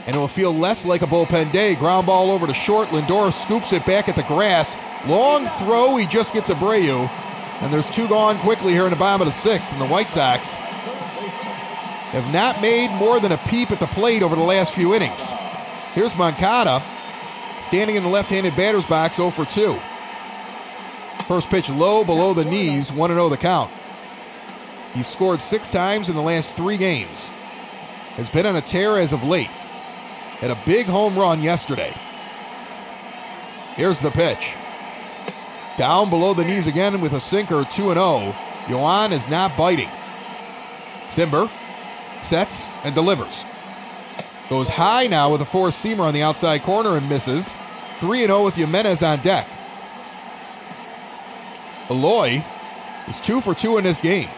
And it will feel less like a bullpen day. Ground ball over to short. Lindor scoops it back at the grass. Long throw. He just gets Abreu. And there's two gone quickly here in the bottom of the sixth. And the White Sox have not made more than a peep at the plate over the last few innings. Here's Moncada standing in the left handed batter's box 0 for 2. First pitch low below the knees, 1 0 the count. He scored six times in the last three games. Has been on a tear as of late. Had a big home run yesterday. Here's the pitch. Down below the knees again with a sinker, 2 0. Yoan is not biting. Cimber sets and delivers. Goes high now with a four seamer on the outside corner and misses. 3 0 with Jimenez on deck. Eloy is 2 for 2 in this game.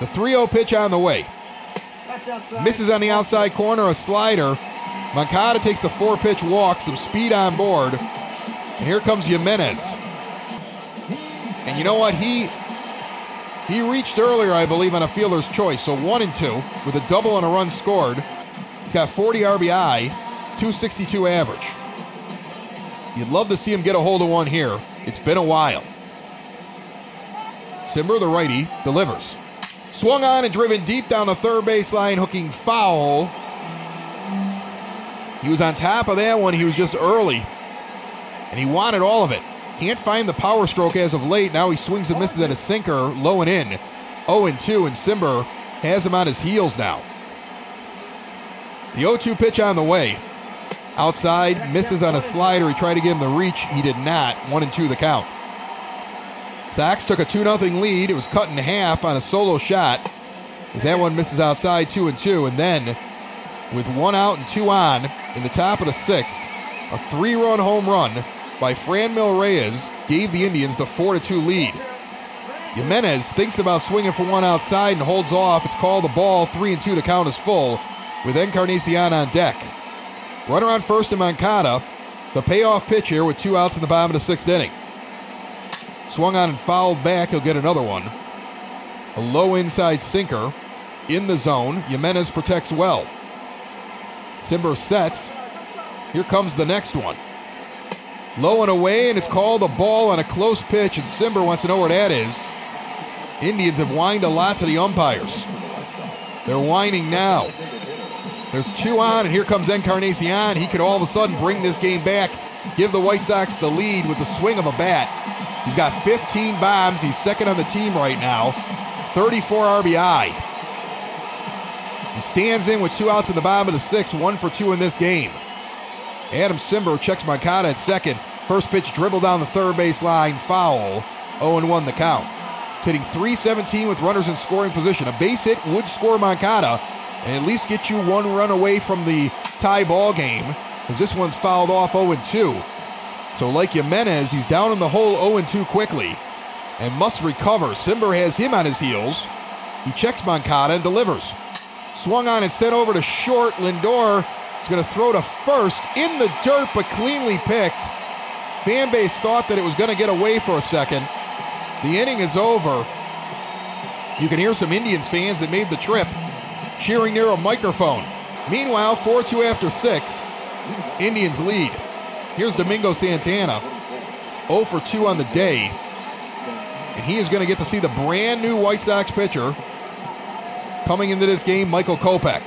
The 3 0 pitch on the way. Misses on the outside corner, a slider. Moncada takes the four pitch walk, some speed on board. And here comes Jimenez. And you know what? He he reached earlier, I believe, on a fielder's choice. So one and two with a double and a run scored. He's got 40 RBI, 262 average. You'd love to see him get a hold of one here. It's been a while. Cimber, the righty, delivers. Swung on and driven deep down the third baseline, hooking foul. He was on top of that one. He was just early. And he wanted all of it. Can't find the power stroke as of late. Now he swings and misses at a sinker, low and in. 0 and 2, and Cimber has him on his heels now. The 0 2 pitch on the way. Outside, misses on a slider. He tried to give him the reach. He did not. 1 and 2 the count. Sox took a 2 0 lead. It was cut in half on a solo shot. As that one misses outside 2 and 2. And then, with one out and two on in the top of the sixth, a three run home run by Franmil Reyes gave the Indians the 4 2 lead. Jimenez thinks about swinging for one outside and holds off. It's called the ball. 3 and 2 to count is full with Encarnacion on deck. Runner on first to Moncada. The payoff pitch here with two outs in the bottom of the sixth inning. Swung on and fouled back. He'll get another one. A low inside sinker in the zone. Jimenez protects well. Cimber sets. Here comes the next one. Low and away, and it's called a ball on a close pitch, and Cimber wants to know where that is. Indians have whined a lot to the umpires. They're whining now. There's two on, and here comes Encarnacion. He could all of a sudden bring this game back, give the White Sox the lead with the swing of a bat. He's got 15 bombs. He's second on the team right now. 34 RBI. He stands in with two outs in the bottom of the sixth, one for two in this game. Adam Cimber checks Moncada at second. First pitch dribble down the third base line, foul. 0 1 the count. It's hitting 317 with runners in scoring position. A base hit would score Moncada and at least get you one run away from the tie ball game, because this one's fouled off 0 2. So, like Jimenez, he's down in the hole 0 2 quickly and must recover. Cimber has him on his heels. He checks Moncada and delivers. Swung on and sent over to short. Lindor is going to throw to first in the dirt, but cleanly picked. Fan base thought that it was going to get away for a second. The inning is over. You can hear some Indians fans that made the trip cheering near a microphone. Meanwhile, 4 2 after 6, Indians lead. Here's Domingo Santana, 0 for 2 on the day. And he is going to get to see the brand new White Sox pitcher coming into this game, Michael Kopech.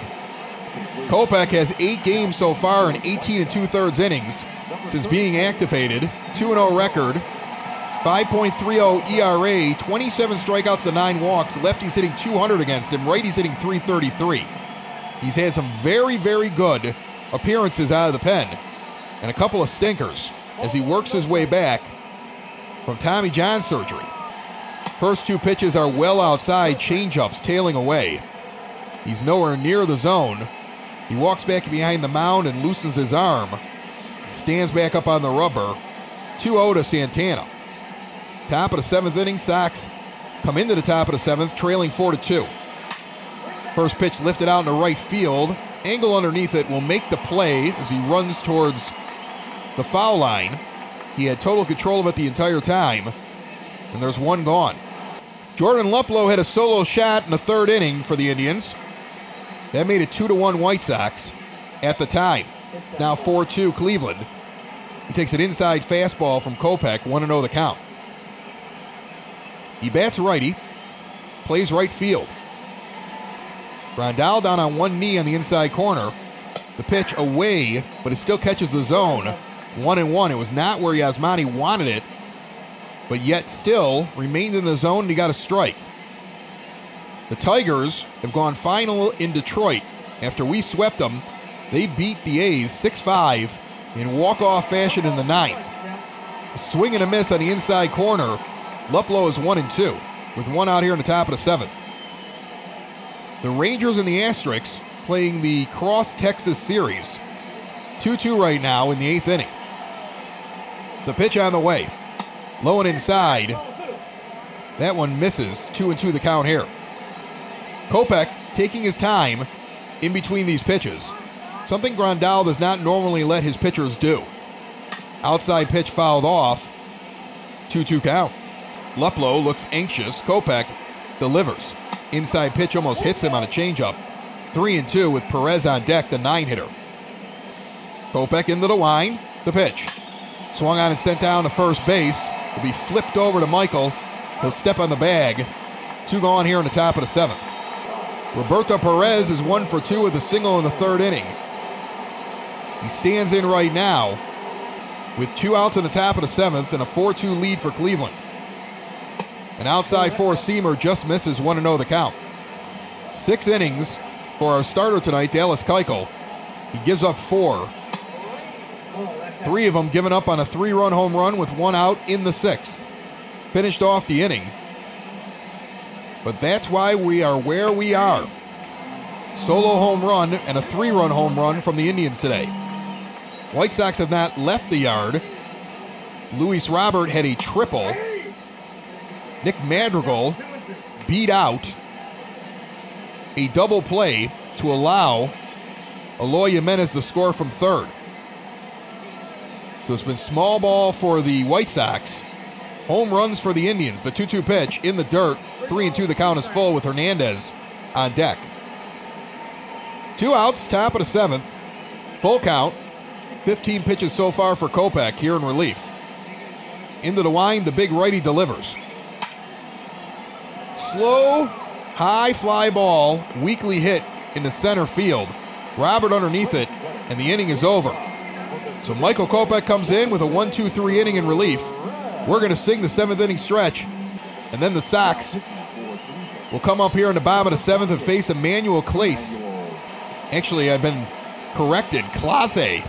Kopech has eight games so far in 18 and two thirds innings since being activated. 2 0 record, 5.30 ERA, 27 strikeouts to 9 walks. Lefty's hitting 200 against him. Righty's hitting 333. He's had some very, very good appearances out of the pen and a couple of stinkers as he works his way back from Tommy John surgery. First two pitches are well outside, changeups tailing away. He's nowhere near the zone. He walks back behind the mound and loosens his arm. Stands back up on the rubber. 2 0 to Santana. Top of the seventh inning, Sox come into the top of the seventh, trailing 4 to 2. First pitch lifted out into right field. Engel underneath it will make the play as he runs towards the foul line. He had total control of it the entire time, and there's one gone. Jordan Luplow had a solo shot in the third inning for the Indians. That made it 2 to 1 White Sox at the time. It's now 4 2 Cleveland. He takes an inside fastball from Kopech, 1 0 the count. He bats righty, plays right field. Grandal down on one knee on the inside corner. The pitch away, but it still catches the zone. One and one. It was not where Yasmani wanted it, but yet still remained in the zone and he got a strike. The Tigers have gone final in Detroit. After we swept them, they beat the A's 6 5 in walk off fashion in the ninth. A swing and a miss on the inside corner. Luplow is 1 and 2, with one out here in the top of the seventh. The Rangers and the Asterix playing the Cross Texas Series. 2 2 right now in the eighth inning. The pitch on the way. Low and inside. That one misses. 2 and 2 the count here. Kopech taking his time in between these pitches. Something Grandal does not normally let his pitchers do. Outside pitch fouled off. 2 2 count. Luplow looks anxious. Kopech delivers. Inside pitch almost hits him on a changeup. 3 and 2 with Perez on deck, the nine hitter. Kopech into the line. The pitch. Swung on and sent down to first base. Will be flipped over to Michael. He'll step on the bag. Two gone here in the top of the seventh. Roberto Perez is one for two with a single in the third inning. He stands in right now with two outs in the top of the seventh and a 4 2 lead for Cleveland. An outside four seamer just misses 1 0 the count. Six innings for our starter tonight, Dallas Keuchel. He gives up four. Three of them given up on a three run home run with one out in the sixth. Finished off the inning. But that's why we are where we are. Solo home run and a three run home run from the Indians today. White Sox have not left the yard. Luis Robert had a triple. Nick Madrigal beat out a double play to allow Eloy Jimenez to score from third. So it's been small ball for the White Sox. Home runs for the Indians. The 2 2 pitch in the dirt. 3 and 2, the count is full with Hernandez on deck. Two outs, top of the seventh. Full count. 15 pitches so far for Kopech here in relief. Into the wind, the big righty delivers. Slow, high fly ball, weakly hit into center field. Robert underneath it, and the inning is over. So Michael Kopech comes in with a 1 2 3 inning in relief. We're going to sing the seventh inning stretch, and then the Sox will come up here in the bottom of the seventh and face Emmanuel Clase. Actually, I've been corrected. Clase.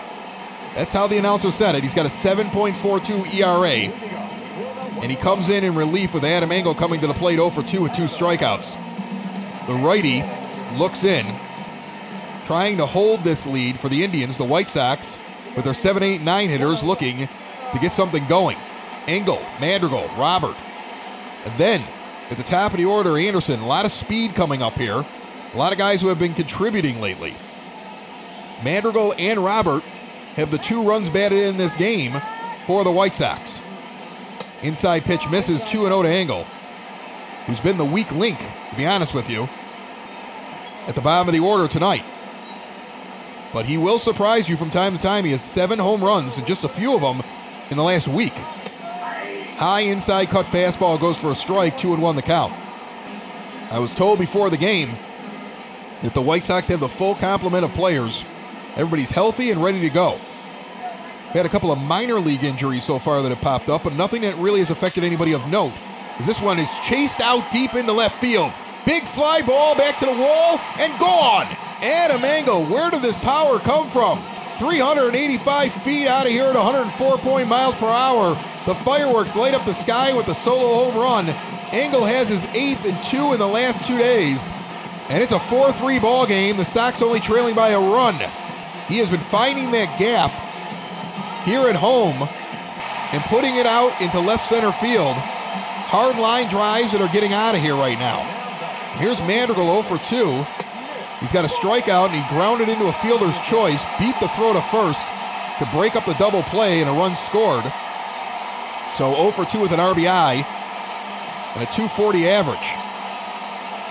That's how the announcer said it. He's got a 7.42 ERA. And he comes in in relief with Adam Engel coming to the plate 0 for 2 with two strikeouts. The righty looks in, trying to hold this lead for the Indians, the White Sox, with their 7 8 9 hitters looking to get something going. Engel, Madrigal, Robert. And then at the top of the order, Anderson. A lot of speed coming up here. A lot of guys who have been contributing lately. Madrigal and Robert have the two runs batted in this game for the White Sox. Inside pitch misses 2 0 to Engel, who's been the weak link, to be honest with you, at the bottom of the order tonight. But he will surprise you from time to time. He has seven home runs, and just a few of them in the last week. High inside cut fastball goes for a strike, 2 and 1 the count. I was told before the game that the White Sox have the full complement of players. Everybody's healthy and ready to go. We had a couple of minor league injuries so far that have popped up, but nothing that really has affected anybody of note. As this one is chased out deep into left field. Big fly ball back to the wall and gone. Adam Engel, where did this power come from? 385 feet out of here at 104 miles per hour. The fireworks light up the sky with the solo home run. Engel has his eighth and two in the last two days. And it's a 4 3 ball game. The Sox only trailing by a run. He has been finding that gap here at home and putting it out into left center field. Hard line drives that are getting out of here right now. Here's Madrigal 0 for 2. He's got a strikeout and he grounded into a fielder's choice, beat the throw to first to break up the double play and a run scored. So 0 for 2 with an RBI and a 240 average.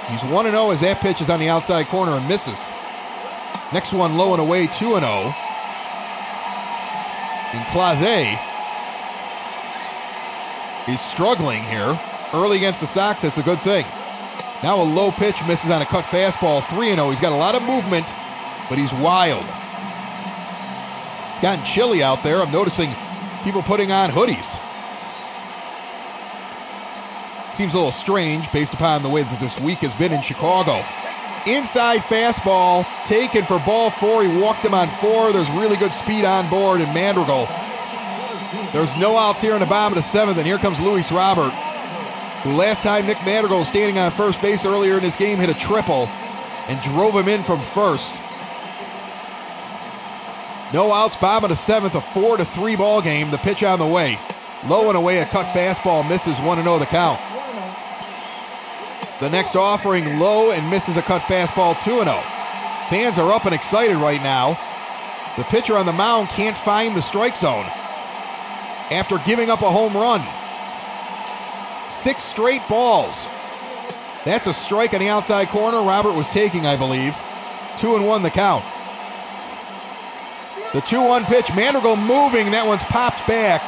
He's 1 0 as that pitch is on the outside corner and misses. Next one low and away, 2 0. And Clase is struggling here. Early against the Sox, that's a good thing. Now a low pitch misses on a cut fastball, 3 0. He's got a lot of movement, but he's wild. It's gotten chilly out there. I'm noticing people putting on hoodies. Seems a little strange based upon the way that this week has been in Chicago. Inside fastball taken for ball four. He walked him on four. There's really good speed on board in Madrigal. There's no outs here in the bottom of the seventh, and here comes Luis Robert, last time Nick Madrigal standing on first base earlier in this game hit a triple and drove him in from first. No outs, bottom of the seventh, a four to three ball game. The pitch on the way. Low and away, a cut fastball misses 1 0 the count. The next offering low and misses a cut fastball 2 0. Fans are up and excited right now. The pitcher on the mound can't find the strike zone after giving up a home run. Six straight balls. That's a strike on the outside corner. Robert was taking, I believe. 2 and 1 the count. The 2 1 pitch. Madrigal moving. That one's popped back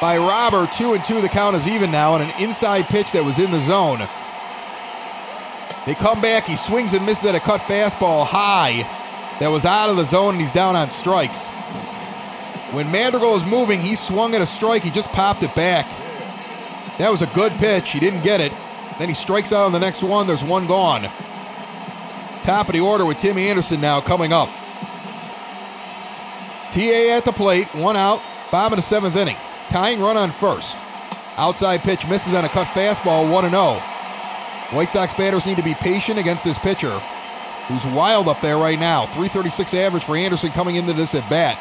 by Robert. Two and two. The count is even now on an inside pitch that was in the zone. They come back. He swings and misses at a cut fastball high that was out of the zone, and he's down on strikes. When Madrigal was moving, he swung at a strike. He just popped it back. That was a good pitch. He didn't get it. Then he strikes out on the next one. There's one gone. Top of the order with Timmy Anderson now coming up. TA at the plate, one out, bottom of the seventh inning. Tying run on first. Outside pitch misses on a cut fastball, 1 0. White Sox batters need to be patient against this pitcher, who's wild up there right now. 336 average for Anderson coming into this at bat.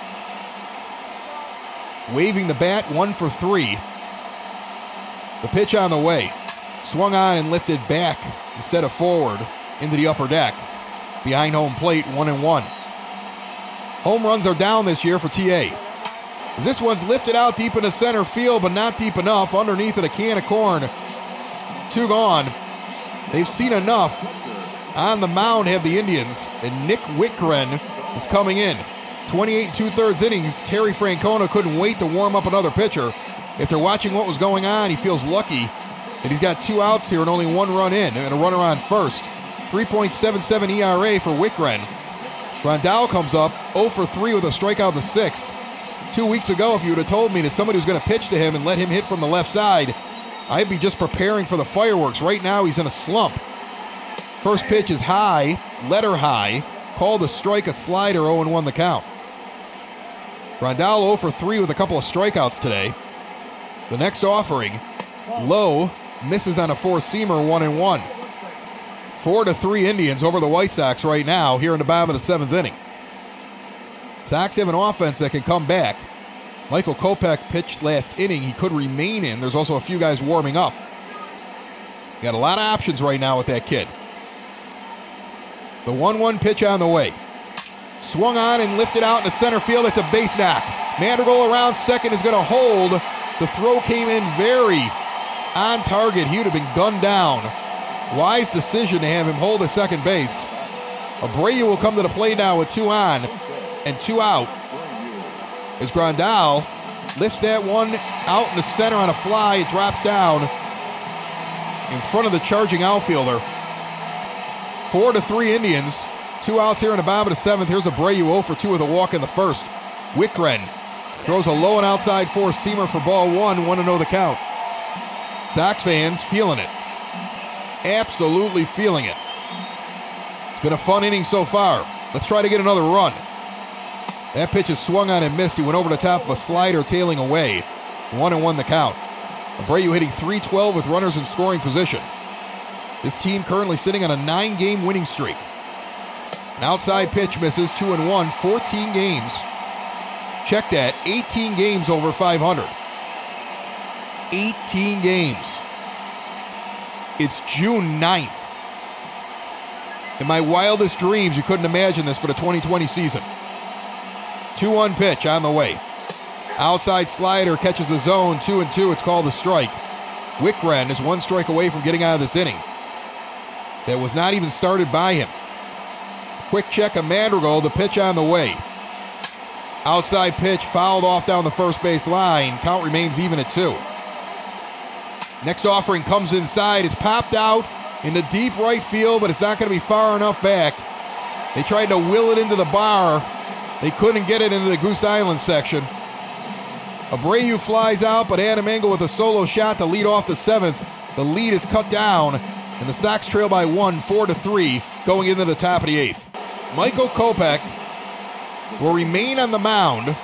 Waving the bat, one for three. The pitch on the way. Swung on and lifted back instead of forward into the upper deck. Behind home plate, one and one. Home runs are down this year for TA. This one's lifted out deep into center field, but not deep enough. Underneath it, a can of corn. Two gone. They've seen enough. On the mound have the Indians, and Nick Wittgren is coming in. 28 and two thirds innings. Terry Francona couldn't wait to warm up another pitcher. After watching what was going on, he feels lucky that he's got two outs here and only one run in, and a runner on first. 3.77 ERA for Wittgren. Grandal comes up 0 for 3 with a strikeout in the sixth. Two weeks ago, if you would have told me that somebody was going to pitch to him and let him hit from the left side, I'd be just preparing for the fireworks. Right now, he's in a slump. First pitch is high, letter high, called a strike, a slider, 0 1 the count. Grandal 0 for 3 with a couple of strikeouts today. The next offering, low, misses on a four seamer, 1 and 1. 4 to 3 Indians over the White Sox right now here in the bottom of the seventh inning. Sox have an offense that can come back. Michael Kopech pitched last inning. He could remain in. There's also a few guys warming up. Got a lot of options right now with that kid. The 1 1 pitch on the way. Swung on and lifted out into center field. It's a base knock. Madrigal around second is going to hold. The throw came in very on target. He would have been gunned down. Wise decision to have him hold at second base. Abreu will come to the plate now with two on and two out. As Grandal lifts that one out in the center on a fly, it drops down in front of the charging outfielder. Four to three Indians. Two outs here in the bottom of the seventh. Here's Abreu 0 for 2 with a walk in the first. Wittgren throws a low and outside four seamer for ball one. Want to know the count. Sox fans feeling it. Absolutely feeling it. It's been a fun inning so far. Let's try to get another run. That pitch is swung on and missed. He went over the top of a slider, tailing away. One and one the count. Abreu hitting 312 with runners in scoring position. This team currently sitting on a nine game winning streak. An outside pitch misses, 2 and 1, 14 games. Check that, 18 games over 500. 18 games. It's June 9th. In my wildest dreams, you couldn't imagine this for the 2020 season. 2 1 pitch on the way. Outside slider catches the zone, 2 and 2. It's called a strike. Wittgren is one strike away from getting out of this inning. That was not even started by him. Quick check of Madrigal, the pitch on the way. Outside pitch fouled off down the first base line. Count remains even at two. Next offering comes inside. It's popped out in the deep right field, but it's not going to be far enough back. They tried to will it into the bar. They couldn't get it into the Goose Island section. Abreu flies out, but Adam Engel with a solo shot to lead off the seventh. The lead is cut down, and the Sox trail by one, four to three, going into the top of the eighth. Michael Kopech will remain on the mound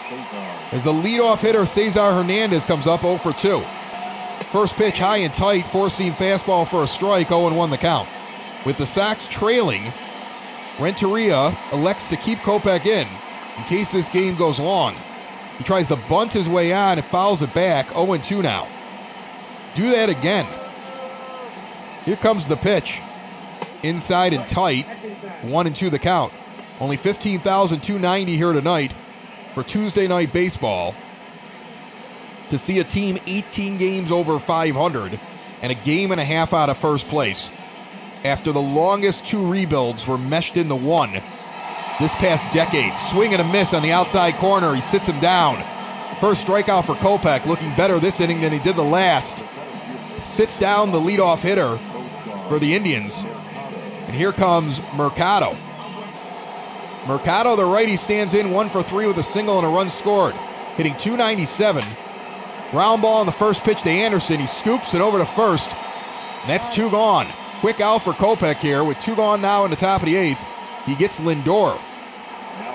as the leadoff hitter Cesar Hernandez comes up 0 for 2. First pitch high and tight, four seam fastball for a strike, 0 1 the count. With the Sox trailing, Renteria elects to keep Kopech in in case this game goes long. He tries to bunt his way on and fouls it back, 0 2 now. Do that again. Here comes the pitch. Inside and tight. One and two the count. Only 15,290 here tonight for Tuesday night baseball. To see a team 18 games over 500 and a game and a half out of first place after the longest two rebuilds were meshed into one this past decade. Swing and a miss on the outside corner. He sits him down. First strikeout for Kopech, looking better this inning than he did the last. Sits down the leadoff hitter for the Indians. And here comes Mercado. Mercado, the righty, stands in one for three with a single and a run scored, hitting 297. Ground ball on the first pitch to Anderson. He scoops it over to first. And that's two gone. Quick out for Kopech here with two gone now in the top of the eighth. He gets Lindor.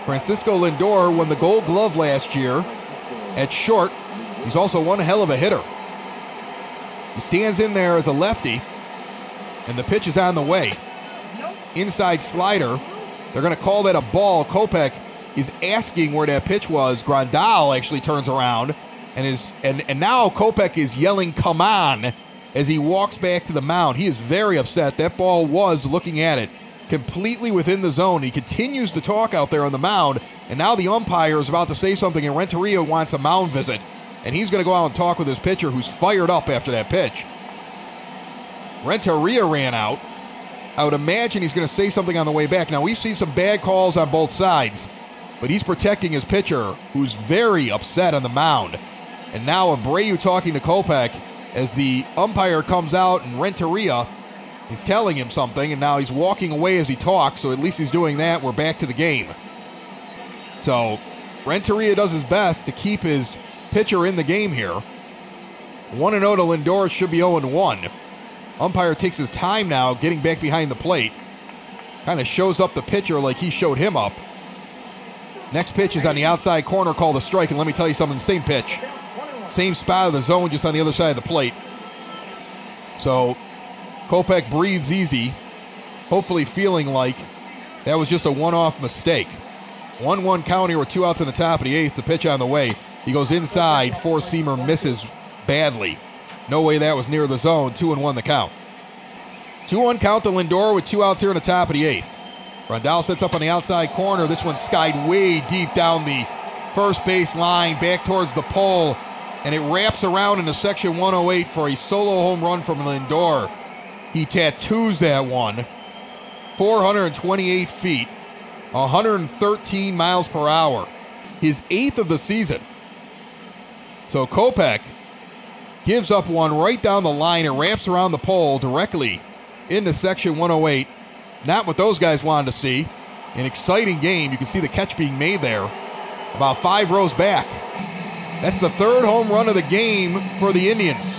Francisco Lindor won the gold glove last year at short. He's also one hell of a hitter. He stands in there as a lefty, and the pitch is on the way. Inside slider. They're going to call that a ball. Kopech is asking where that pitch was. Grandal actually turns around and is and, and now Kopech is yelling, come on, as he walks back to the mound. He is very upset. That ball was looking at it completely within the zone. He continues to talk out there on the mound. And now the umpire is about to say something, and Renteria wants a mound visit. And he's going to go out and talk with his pitcher, who's fired up after that pitch. Renteria ran out. I would imagine he's going to say something on the way back. Now, we've seen some bad calls on both sides, but he's protecting his pitcher, who's very upset on the mound. And now Abreu talking to Kopech as the umpire comes out, and Renteria is telling him something, and now he's walking away as he talks, so at least he's doing that. We're back to the game. So Renteria does his best to keep his pitcher in the game here. 1 0 to Lindor should be 0 1. Umpire takes his time now getting back behind the plate. Kind of shows up the pitcher like he showed him up. Next pitch is on the outside corner called a strike, and let me tell you something, same pitch. Same spot of the zone, just on the other side of the plate. So Kopech breathes easy, hopefully feeling like that was just a one off mistake. 1 1 count here with two outs in the top of the eighth. The pitch on the way. He goes inside. Four seamer misses badly. No way that was near the zone. 2 and 1 the count. 2 1 count to Lindor with two outs here in the top of the eighth. Grandal sets up on the outside corner. This one skied way deep down the first base line, back towards the pole, and it wraps around into section 108 for a solo home run from Lindor. He tattoos that one 428 feet, 113 miles per hour, his eighth of the season. So Kopech gives up one right down the line. and wraps around the pole directly into section 108. Not what those guys wanted to see. An exciting game. You can see the catch being made there, about five rows back. That's the third home run of the game for the Indians.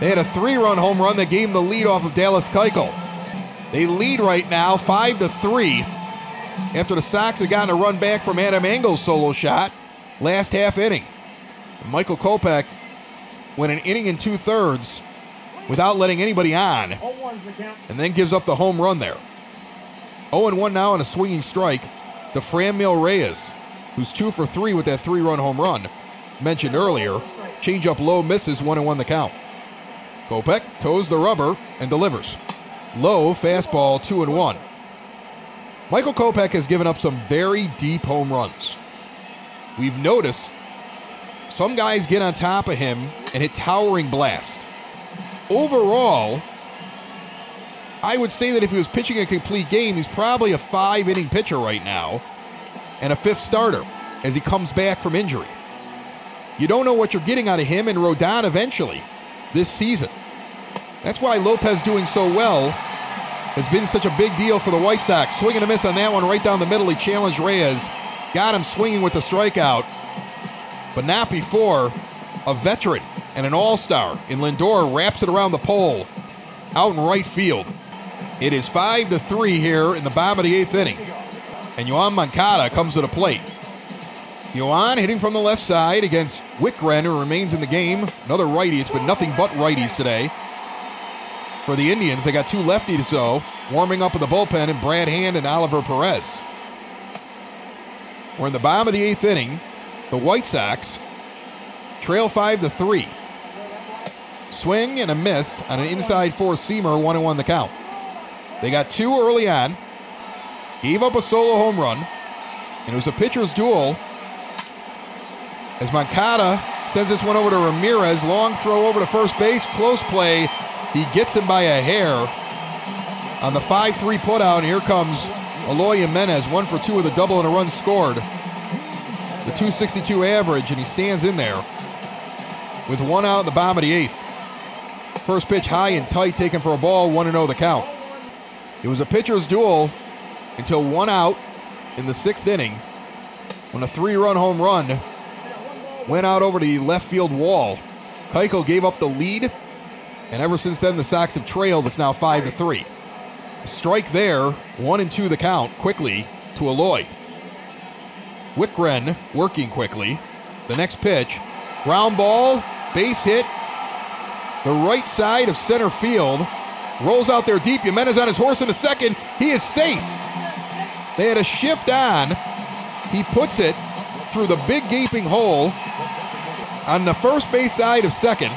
They had a three-run home run that gave them the lead off of Dallas Keuchel. They lead right now, five to three, after the Sox had gotten a run back from Adam Engel's solo shot last half inning. Michael Kopech went an inning and two thirds without letting anybody on, and then gives up the home run there. 0 1 now on a swinging strike to Franmil Reyes, who's two for three with that three run home run mentioned earlier. Change up low misses 1 1 the count. Kopech toes the rubber and delivers. Low fastball, 2 and 1. Michael Kopech has given up some very deep home runs. We've noticed some guys get on top of him and hit towering blast. Overall, I would say that if he was pitching a complete game, he's probably a five inning pitcher right now and a fifth starter as he comes back from injury. You don't know what you're getting out of him and Rodon eventually this season. That's why Lopez doing so well has been such a big deal for the White Sox. Swinging a miss on that one right down the middle. He challenged Reyes, got him swinging with the strikeout, but not before a veteran and an all star in Lindor wraps it around the pole out in right field. It is 5 to 3 here in the bottom of the eighth inning. And Yoan Moncada comes to the plate. Yoan hitting from the left side against Wittgren, who remains in the game. Another righty. It's been nothing but righties today. For the Indians, they got two lefties, so warming up in the bullpen, and Brad Hand and Oliver Perez. We're in the bottom of the eighth inning. The White Sox trail five to three. Swing and a miss on an inside four seamer, one and one the count. They got two early on, gave up a solo home run, and it was a pitcher's duel as Moncada sends this one over to Ramirez. Long throw over to first base. Close play. He gets him by a hair on the 5 3 putout. And here comes Eloy Jimenez, one for two with a double and a run scored. The 262 average, and he stands in there with one out in the bottom of the eighth. First pitch high and tight, taken for a ball, 1 0 the count. It was a pitcher's duel until one out in the sixth inning when a three run home run went out over the left field wall. Keuchel gave up the lead, and ever since then the Sox have trailed. It's now five to three. strike there, one and two the count quickly to Eloy. Wittgren working quickly. The next pitch, ground ball, base hit, the right side of center field. Rolls out there deep. Jimenez on his horse in a second. He is safe. They had a shift on. He puts it through the big gaping hole on the first base side of second,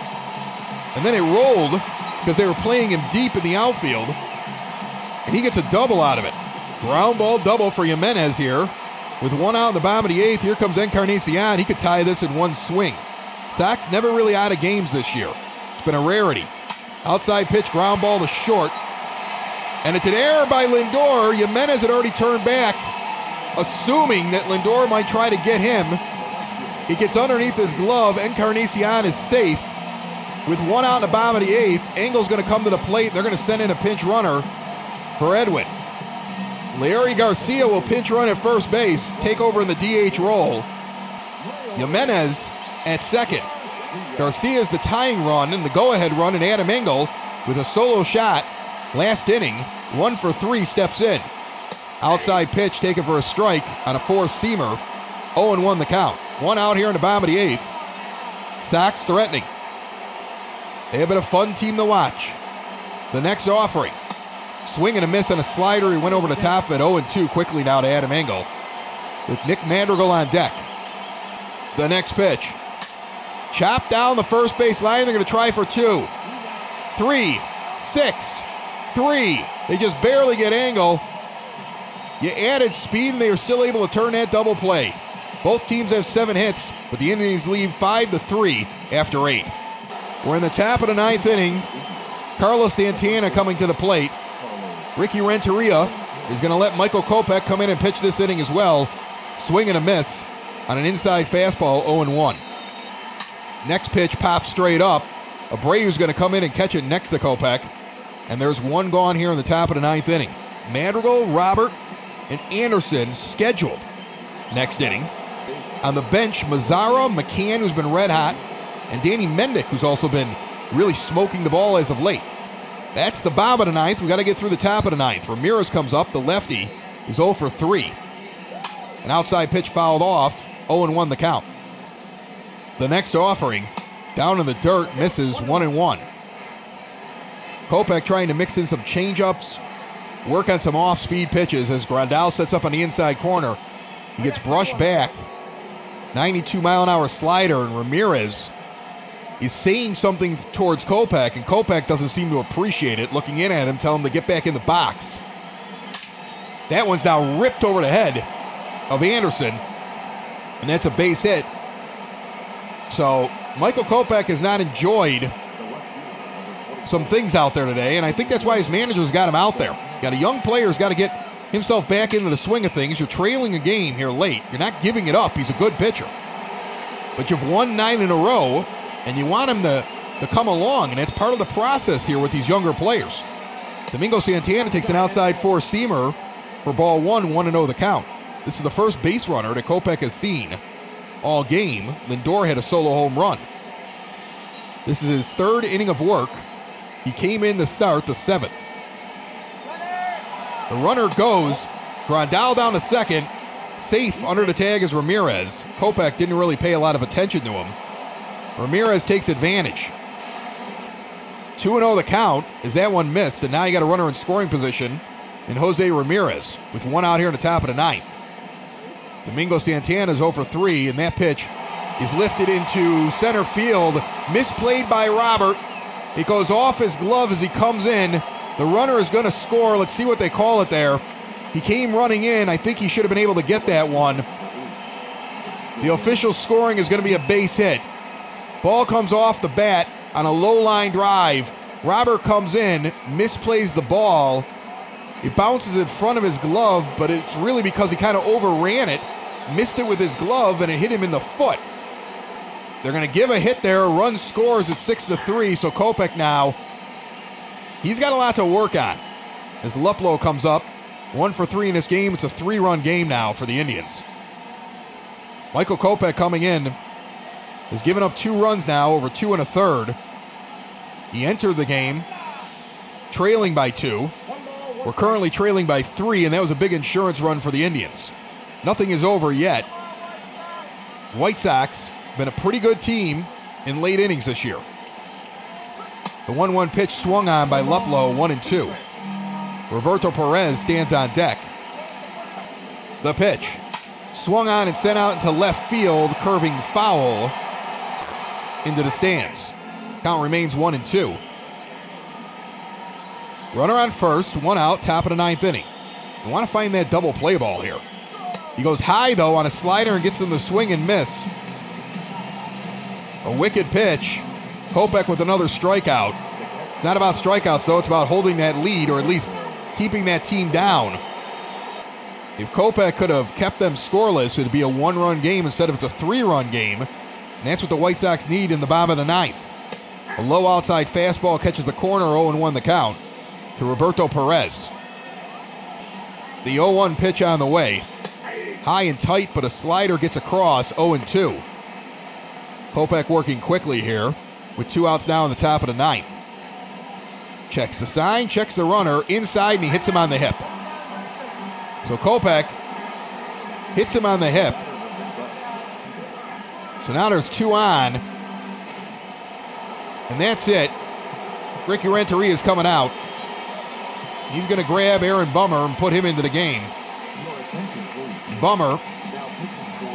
and then it rolled because they were playing him deep in the outfield, and he gets a double out of it. Ground ball double for Jimenez here. With one out in the bottom of the eighth, here comes Encarnacion. He could tie this in one swing. Sox never really out of games this year. It's been a rarity. Outside pitch, ground ball to short. And it's an error by Lindor. Jimenez had already turned back, assuming that Lindor might try to get him. He gets underneath his glove. Encarnacion is safe. With one out in the bottom of the eighth, Engel's going to come to the plate. They're going to send in a pinch runner for Edwin. Leury Garcia will pinch run at first base, take over in the DH role. Jimenez at second. Garcia is the tying run and the go-ahead run, and Adam Engel with a solo shot. Last inning, one for three steps in. Outside pitch taken for a strike on a four-seamer. 0-1 the count. One out here in the bottom of the eighth. Sox threatening. They have been a fun team to watch. The next offering. Swing and a miss on a slider. He went over the top it 0 2 quickly now to Adam Engel. With Nick Madrigal on deck. The next pitch. Chopped down the first base line. They're going to try for two. Three. Six. Three. They just barely get Engel. You added speed and they were still able to turn that double play. Both teams have seven hits, but the Indians lead five to three after eight. We're in the top of the ninth inning. Carlos Santana coming to the plate. Ricky Renteria is going to let Michael Kopech come in and pitch this inning as well. Swing and a miss on an inside fastball, 0 1. Next pitch pops straight up. Abreu's going to come in and catch it next to Kopech. And there's one gone here in the top of the ninth inning. Madrigal, Robert, and Anderson scheduled next inning. On the bench, Mazara, McCann, who's been red hot, and Danny Mendick, who's also been really smoking the ball as of late. That's the bottom of the ninth. we got to get through the top of the ninth. Ramirez comes up, the lefty. He's 0 for 3. An outside pitch fouled off, 0 and 1 the count. The next offering, down in the dirt, misses 1 and 1. Kopech trying to mix in some changeups, work on some off speed pitches as Grandal sets up on the inside corner. He gets brushed back. 92 mile an hour slider, and Ramirez is saying something towards Kopech, and Kopech doesn't seem to appreciate it, looking in at him, telling him to get back in the box. That one's now ripped over the head of Anderson, and that's a base hit. So Michael Kopech has not enjoyed some things out there today, and I think that's why his manager's got him out there. Got a young player who's got to get himself back into the swing of things. You're trailing a game here late. You're not giving it up. He's a good pitcher. But you've won nine in a row, and you want him to, to come along, and that's part of the process here with these younger players. Domingo Santana takes an outside four seamer for ball one, 1 0 the count. This is the first base runner that Kopech has seen all game. Lindor had a solo home run. This is his third inning of work. He came in to start the seventh. The runner goes. Grandal down to second. Safe under the tag is Ramirez. Kopech didn't really pay a lot of attention to him. Ramirez takes advantage. 2 0 the count is that one missed, and now you got a runner in scoring position in Jose Ramirez with one out here in the top of the ninth. Domingo Santana is over 3, and that pitch is lifted into center field. Misplayed by Robert. It goes off his glove as he comes in. The runner is going to score. Let's see what they call it there. He came running in. I think he should have been able to get that one. The official scoring is going to be a base hit. Ball comes off the bat on a low line drive. Robert comes in, misplays the ball. It bounces in front of his glove, but it's really because he kind of overran it, missed it with his glove, and it hit him in the foot. They're going to give a hit there. Run scores at six to three. So Kopech now, he's got a lot to work on. As Luplow comes up, one for three in this game. It's a three-run game now for the Indians. Michael Kopech coming in has given up two runs now over two and a third. He entered the game trailing by two. We're currently trailing by three, and that was a big insurance run for the Indians. Nothing is over yet. White Sox been a pretty good team in late innings this year. The 1 1 pitch swung on by Luplow, 1 and 2. Roberto Perez stands on deck. The pitch swung on and sent out into left field, curving foul into the stands. Count remains 1 and 2. Runner on first, one out, top of the ninth inning. You want to find that double play ball here. He goes high, though, on a slider and gets him to swing and miss. A wicked pitch. Kopech with another strikeout. It's not about strikeouts, though. It's about holding that lead or at least keeping that team down. If Kopech could have kept them scoreless, it'd be a one run game instead of it's a three run game. And that's what the White Sox need in the bottom of the ninth. A low outside fastball catches the corner, 0 1 the count to Roberto Perez. The 0 1 pitch on the way. High and tight, but a slider gets across 0 2. Kopech working quickly here with two outs now in the top of the ninth. Checks the sign, checks the runner inside, and he hits him on the hip. So Kopech hits him on the hip. So now there's two on. And that's it. Ricky Renteria is coming out. He's going to grab Aaron Bummer and put him into the game. Bummer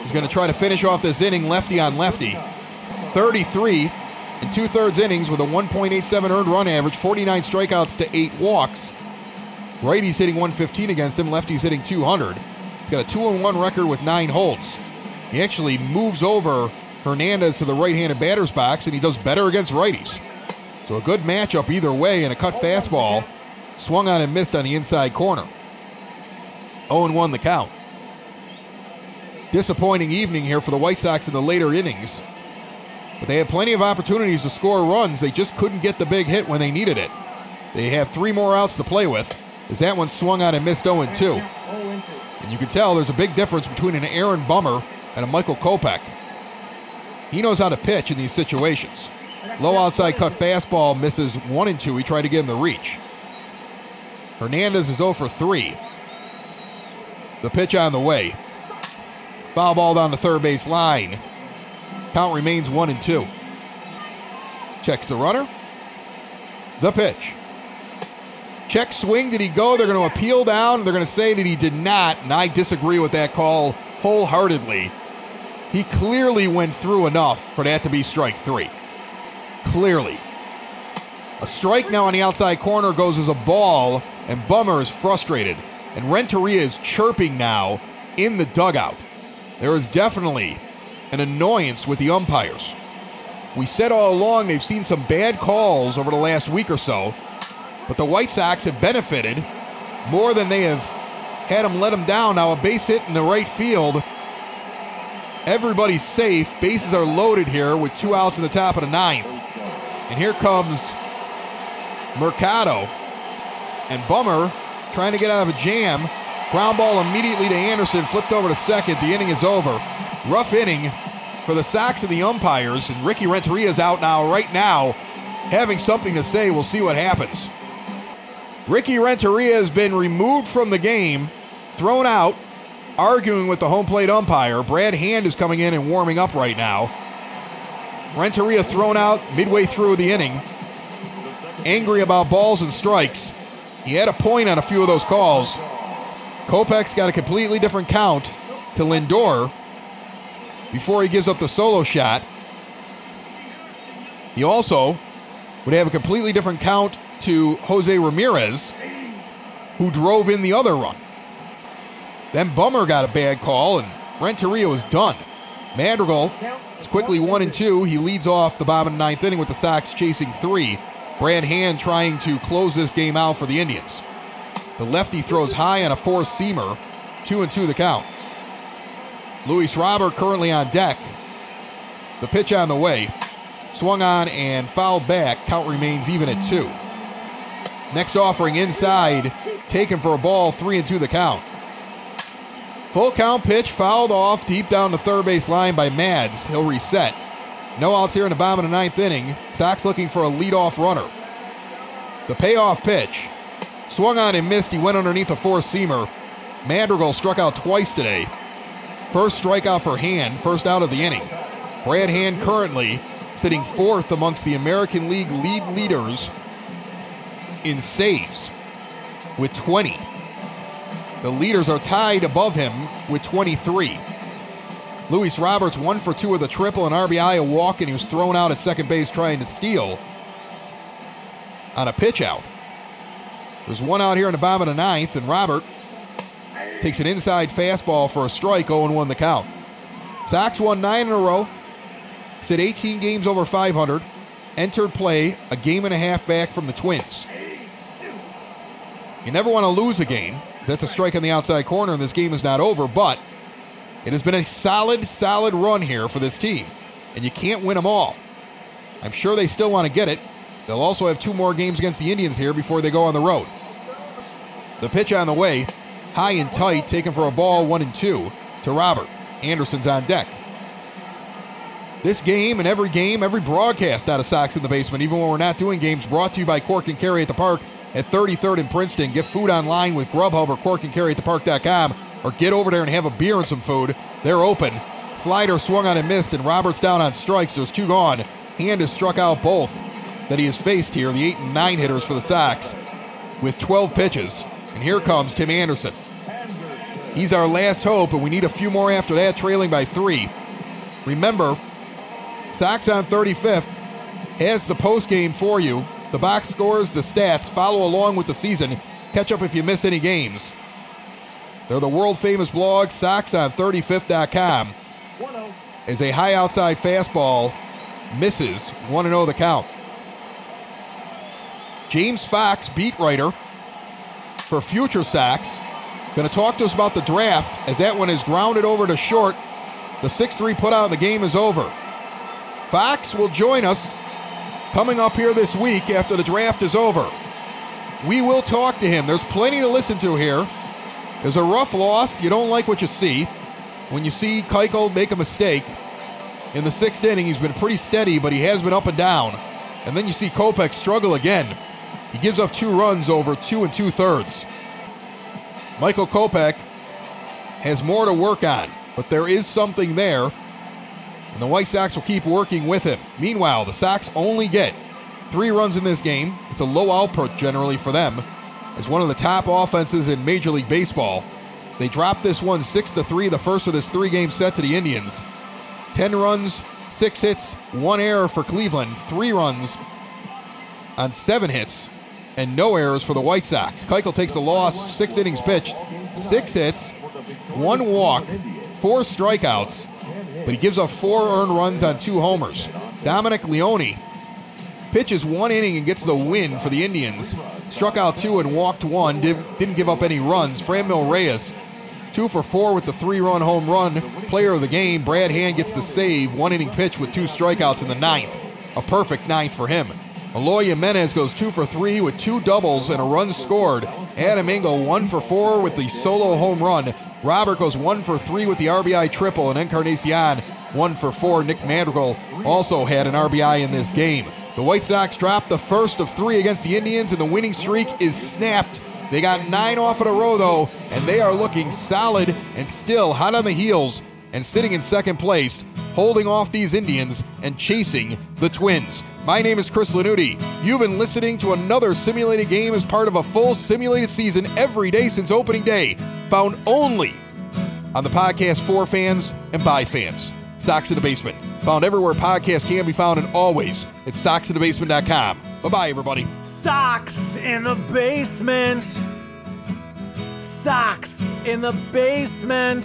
is going to try to finish off this inning lefty on lefty. 33 and two thirds innings with a 1.87 earned run average, 49 strikeouts to eight walks. Righty's hitting 115 against him, lefty's hitting 200. He's got a 2 1 record with nine holds. He actually moves over Hernandez to the right handed batter's box, and he does better against righties. So a good matchup either way, and a cut fastball swung on and missed on the inside corner. 0 1 the count. Disappointing evening here for the White Sox in the later innings. But they had plenty of opportunities to score runs. They just couldn't get the big hit when they needed it. They have three more outs to play with, as that one swung on and missed 0 2. And you can tell there's a big difference between an Aaron Bummer and a Michael Kopech. He knows how to pitch in these situations. Low outside cut fastball misses 1 and 2. He tried to get him the reach. Hernandez is 0 for 3. The pitch on the way. Foul ball down the third base line. Count remains 1 and 2. Checks the runner. The pitch. Check swing. Did he go? They're going to appeal down. They're going to say that he did not, and I disagree with that call wholeheartedly. He clearly went through enough for that to be strike three. Clearly. A strike now on the outside corner goes as a ball, and Bummer is frustrated. And Renteria is chirping now in the dugout. There is definitely an annoyance with the umpires. We said all along they've seen some bad calls over the last week or so, but the White Sox have benefited more than they have had them let them down. Now a base hit in the right field. Everybody's safe. Bases are loaded here with two outs in the top of the ninth. And here comes Mercado. And Bummer trying to get out of a jam. Ground ball immediately to Anderson, flipped over to second. The inning is over. Rough inning for the Sox and the umpires. And Ricky Renteria is out now, right now, having something to say. We'll see what happens. Ricky Renteria has been removed from the game, thrown out, arguing with the home plate umpire. Brad Hand is coming in and warming up right now. Renteria thrown out midway through the inning, angry about balls and strikes. He had a point on a few of those calls. Kopech's got a completely different count to Lindor before he gives up the solo shot. He also would have a completely different count to Jose Ramirez, who drove in the other run. Then Bummer got a bad call, and Renteria was done. Madrigal is quickly one and two. He leads off the bottom of the ninth inning with the Sox chasing three. Brad Hand trying to close this game out for the Indians. The lefty throws high on a four seamer, two and two the count. Luis Robert currently on deck. The pitch on the way. Swung on and fouled back. Count remains even at two. Next offering inside, taken for a ball, three and two the count. Full count pitch fouled off deep down the third base line by Mads. He'll reset. No outs here in the bottom of the ninth inning. Sox looking for a leadoff runner. The payoff pitch. Swung on and missed. He went underneath a four seamer. Madrigal struck out twice today. First strikeout for Hand, first out of the inning. Brad Hand currently sitting fourth amongst the American League lead leaders in saves with 20. The leaders are tied above him with 23. Luis Roberts one for two with a triple, an RBI, a walk, and he was thrown out at second base trying to steal on a pitch out. There's one out here in the bottom of the ninth, and Robert takes an inside fastball for a strike, 0 1 the count. Sox won nine in a row, sit 18 games over 500, entered play a game and a half back from the Twins. You never want to lose a game. That's a strike on the outside corner, and this game is not over, but it has been a solid, solid run here for this team, and you can't win them all. I'm sure they still want to get it. They'll also have two more games against the Indians here before they go on the road. The pitch on the way, high and tight, taken for a ball, one and two to Robert. Anderson's on deck. This game and every game, every broadcast out of Sox in the basement, even when we're not doing games, brought to you by Cork and Kerry at the Park at 33rd and Princeton. Get food online with Grubhub or Cork and Kerry at the Park.com or get over there and have a beer and some food. They're open. Slider swung on and missed, and Roberts down on strikes. There's two gone. Hand has struck out both that he has faced here, the eight and nine hitters for the Sox, with 12 pitches. And here comes Tim Anderson. He's our last hope, and we need a few more after that, trailing by three. Remember, Sox on 35th has the post game for you. The box scores, the stats, follow along with the season. Catch up if you miss any games. They're the world famous blog, SoxOn35th.com. As a high outside fastball misses 1 0 the count. James Fox, beat writer for Future Sox, going to talk to us about the draft as that one is grounded over to short. The 6 3 put out, the game is over. Fox will join us coming up here this week after the draft is over. We will talk to him. There's plenty to listen to here. There's a rough loss. You don't like what you see. When you see Keuchel make a mistake in the sixth inning, he's been pretty steady, but he has been up and down. And then you see Kopech struggle again. He gives up two runs over two and two thirds. Michael Kopech has more to work on, but there is something there, and the White Sox will keep working with him. Meanwhile, the Sox only get three runs in this game. It's a low output generally for them, as one of the top offenses in Major League Baseball. They dropped this one six to three, the first of this three-game set to the Indians. Ten runs, six hits, one error for Cleveland, three runs on seven hits and no errors for the White Sox. Keuchel takes a loss, six innings pitched, six hits, one walk, four strikeouts, but he gives up four earned runs on two homers. Dominic Leone pitches one inning and gets the win for the Indians. Struck out two and walked one, did, didn't give up any runs. Franmil Reyes, two for four with the three run home run. Player of the game, Brad Hand gets the save, one inning pitch with two strikeouts in the ninth. A perfect ninth for him. Eloy Jimenez goes two for three with two doubles and a run scored. Adam Engel one for four with the solo home run. Robert goes one for three with the RBI triple, and Encarnacion one for four. Nick Madrigal also had an RBI in this game. The White Sox dropped the first of three against the Indians, and the winning streak is snapped. They got nine off in a row, though, and they are looking solid and still hot on the heels and sitting in second place, holding off these Indians and chasing the Twins. My name is Chris Lanuti. You've been listening to another simulated game as part of a full simulated season every day since opening day, found only on the podcast for fans and by fans. Sox in the Basement. Found everywhere podcasts can be found and always at soxinthebasement.com. Bye bye, everybody. Sox in the basement. Sox in the basement.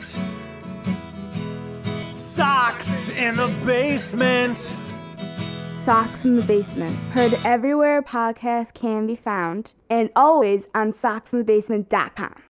Sox in the basement. Sox in the Basement. Heard everywhere podcasts can be found and always on soxinthebasement.com.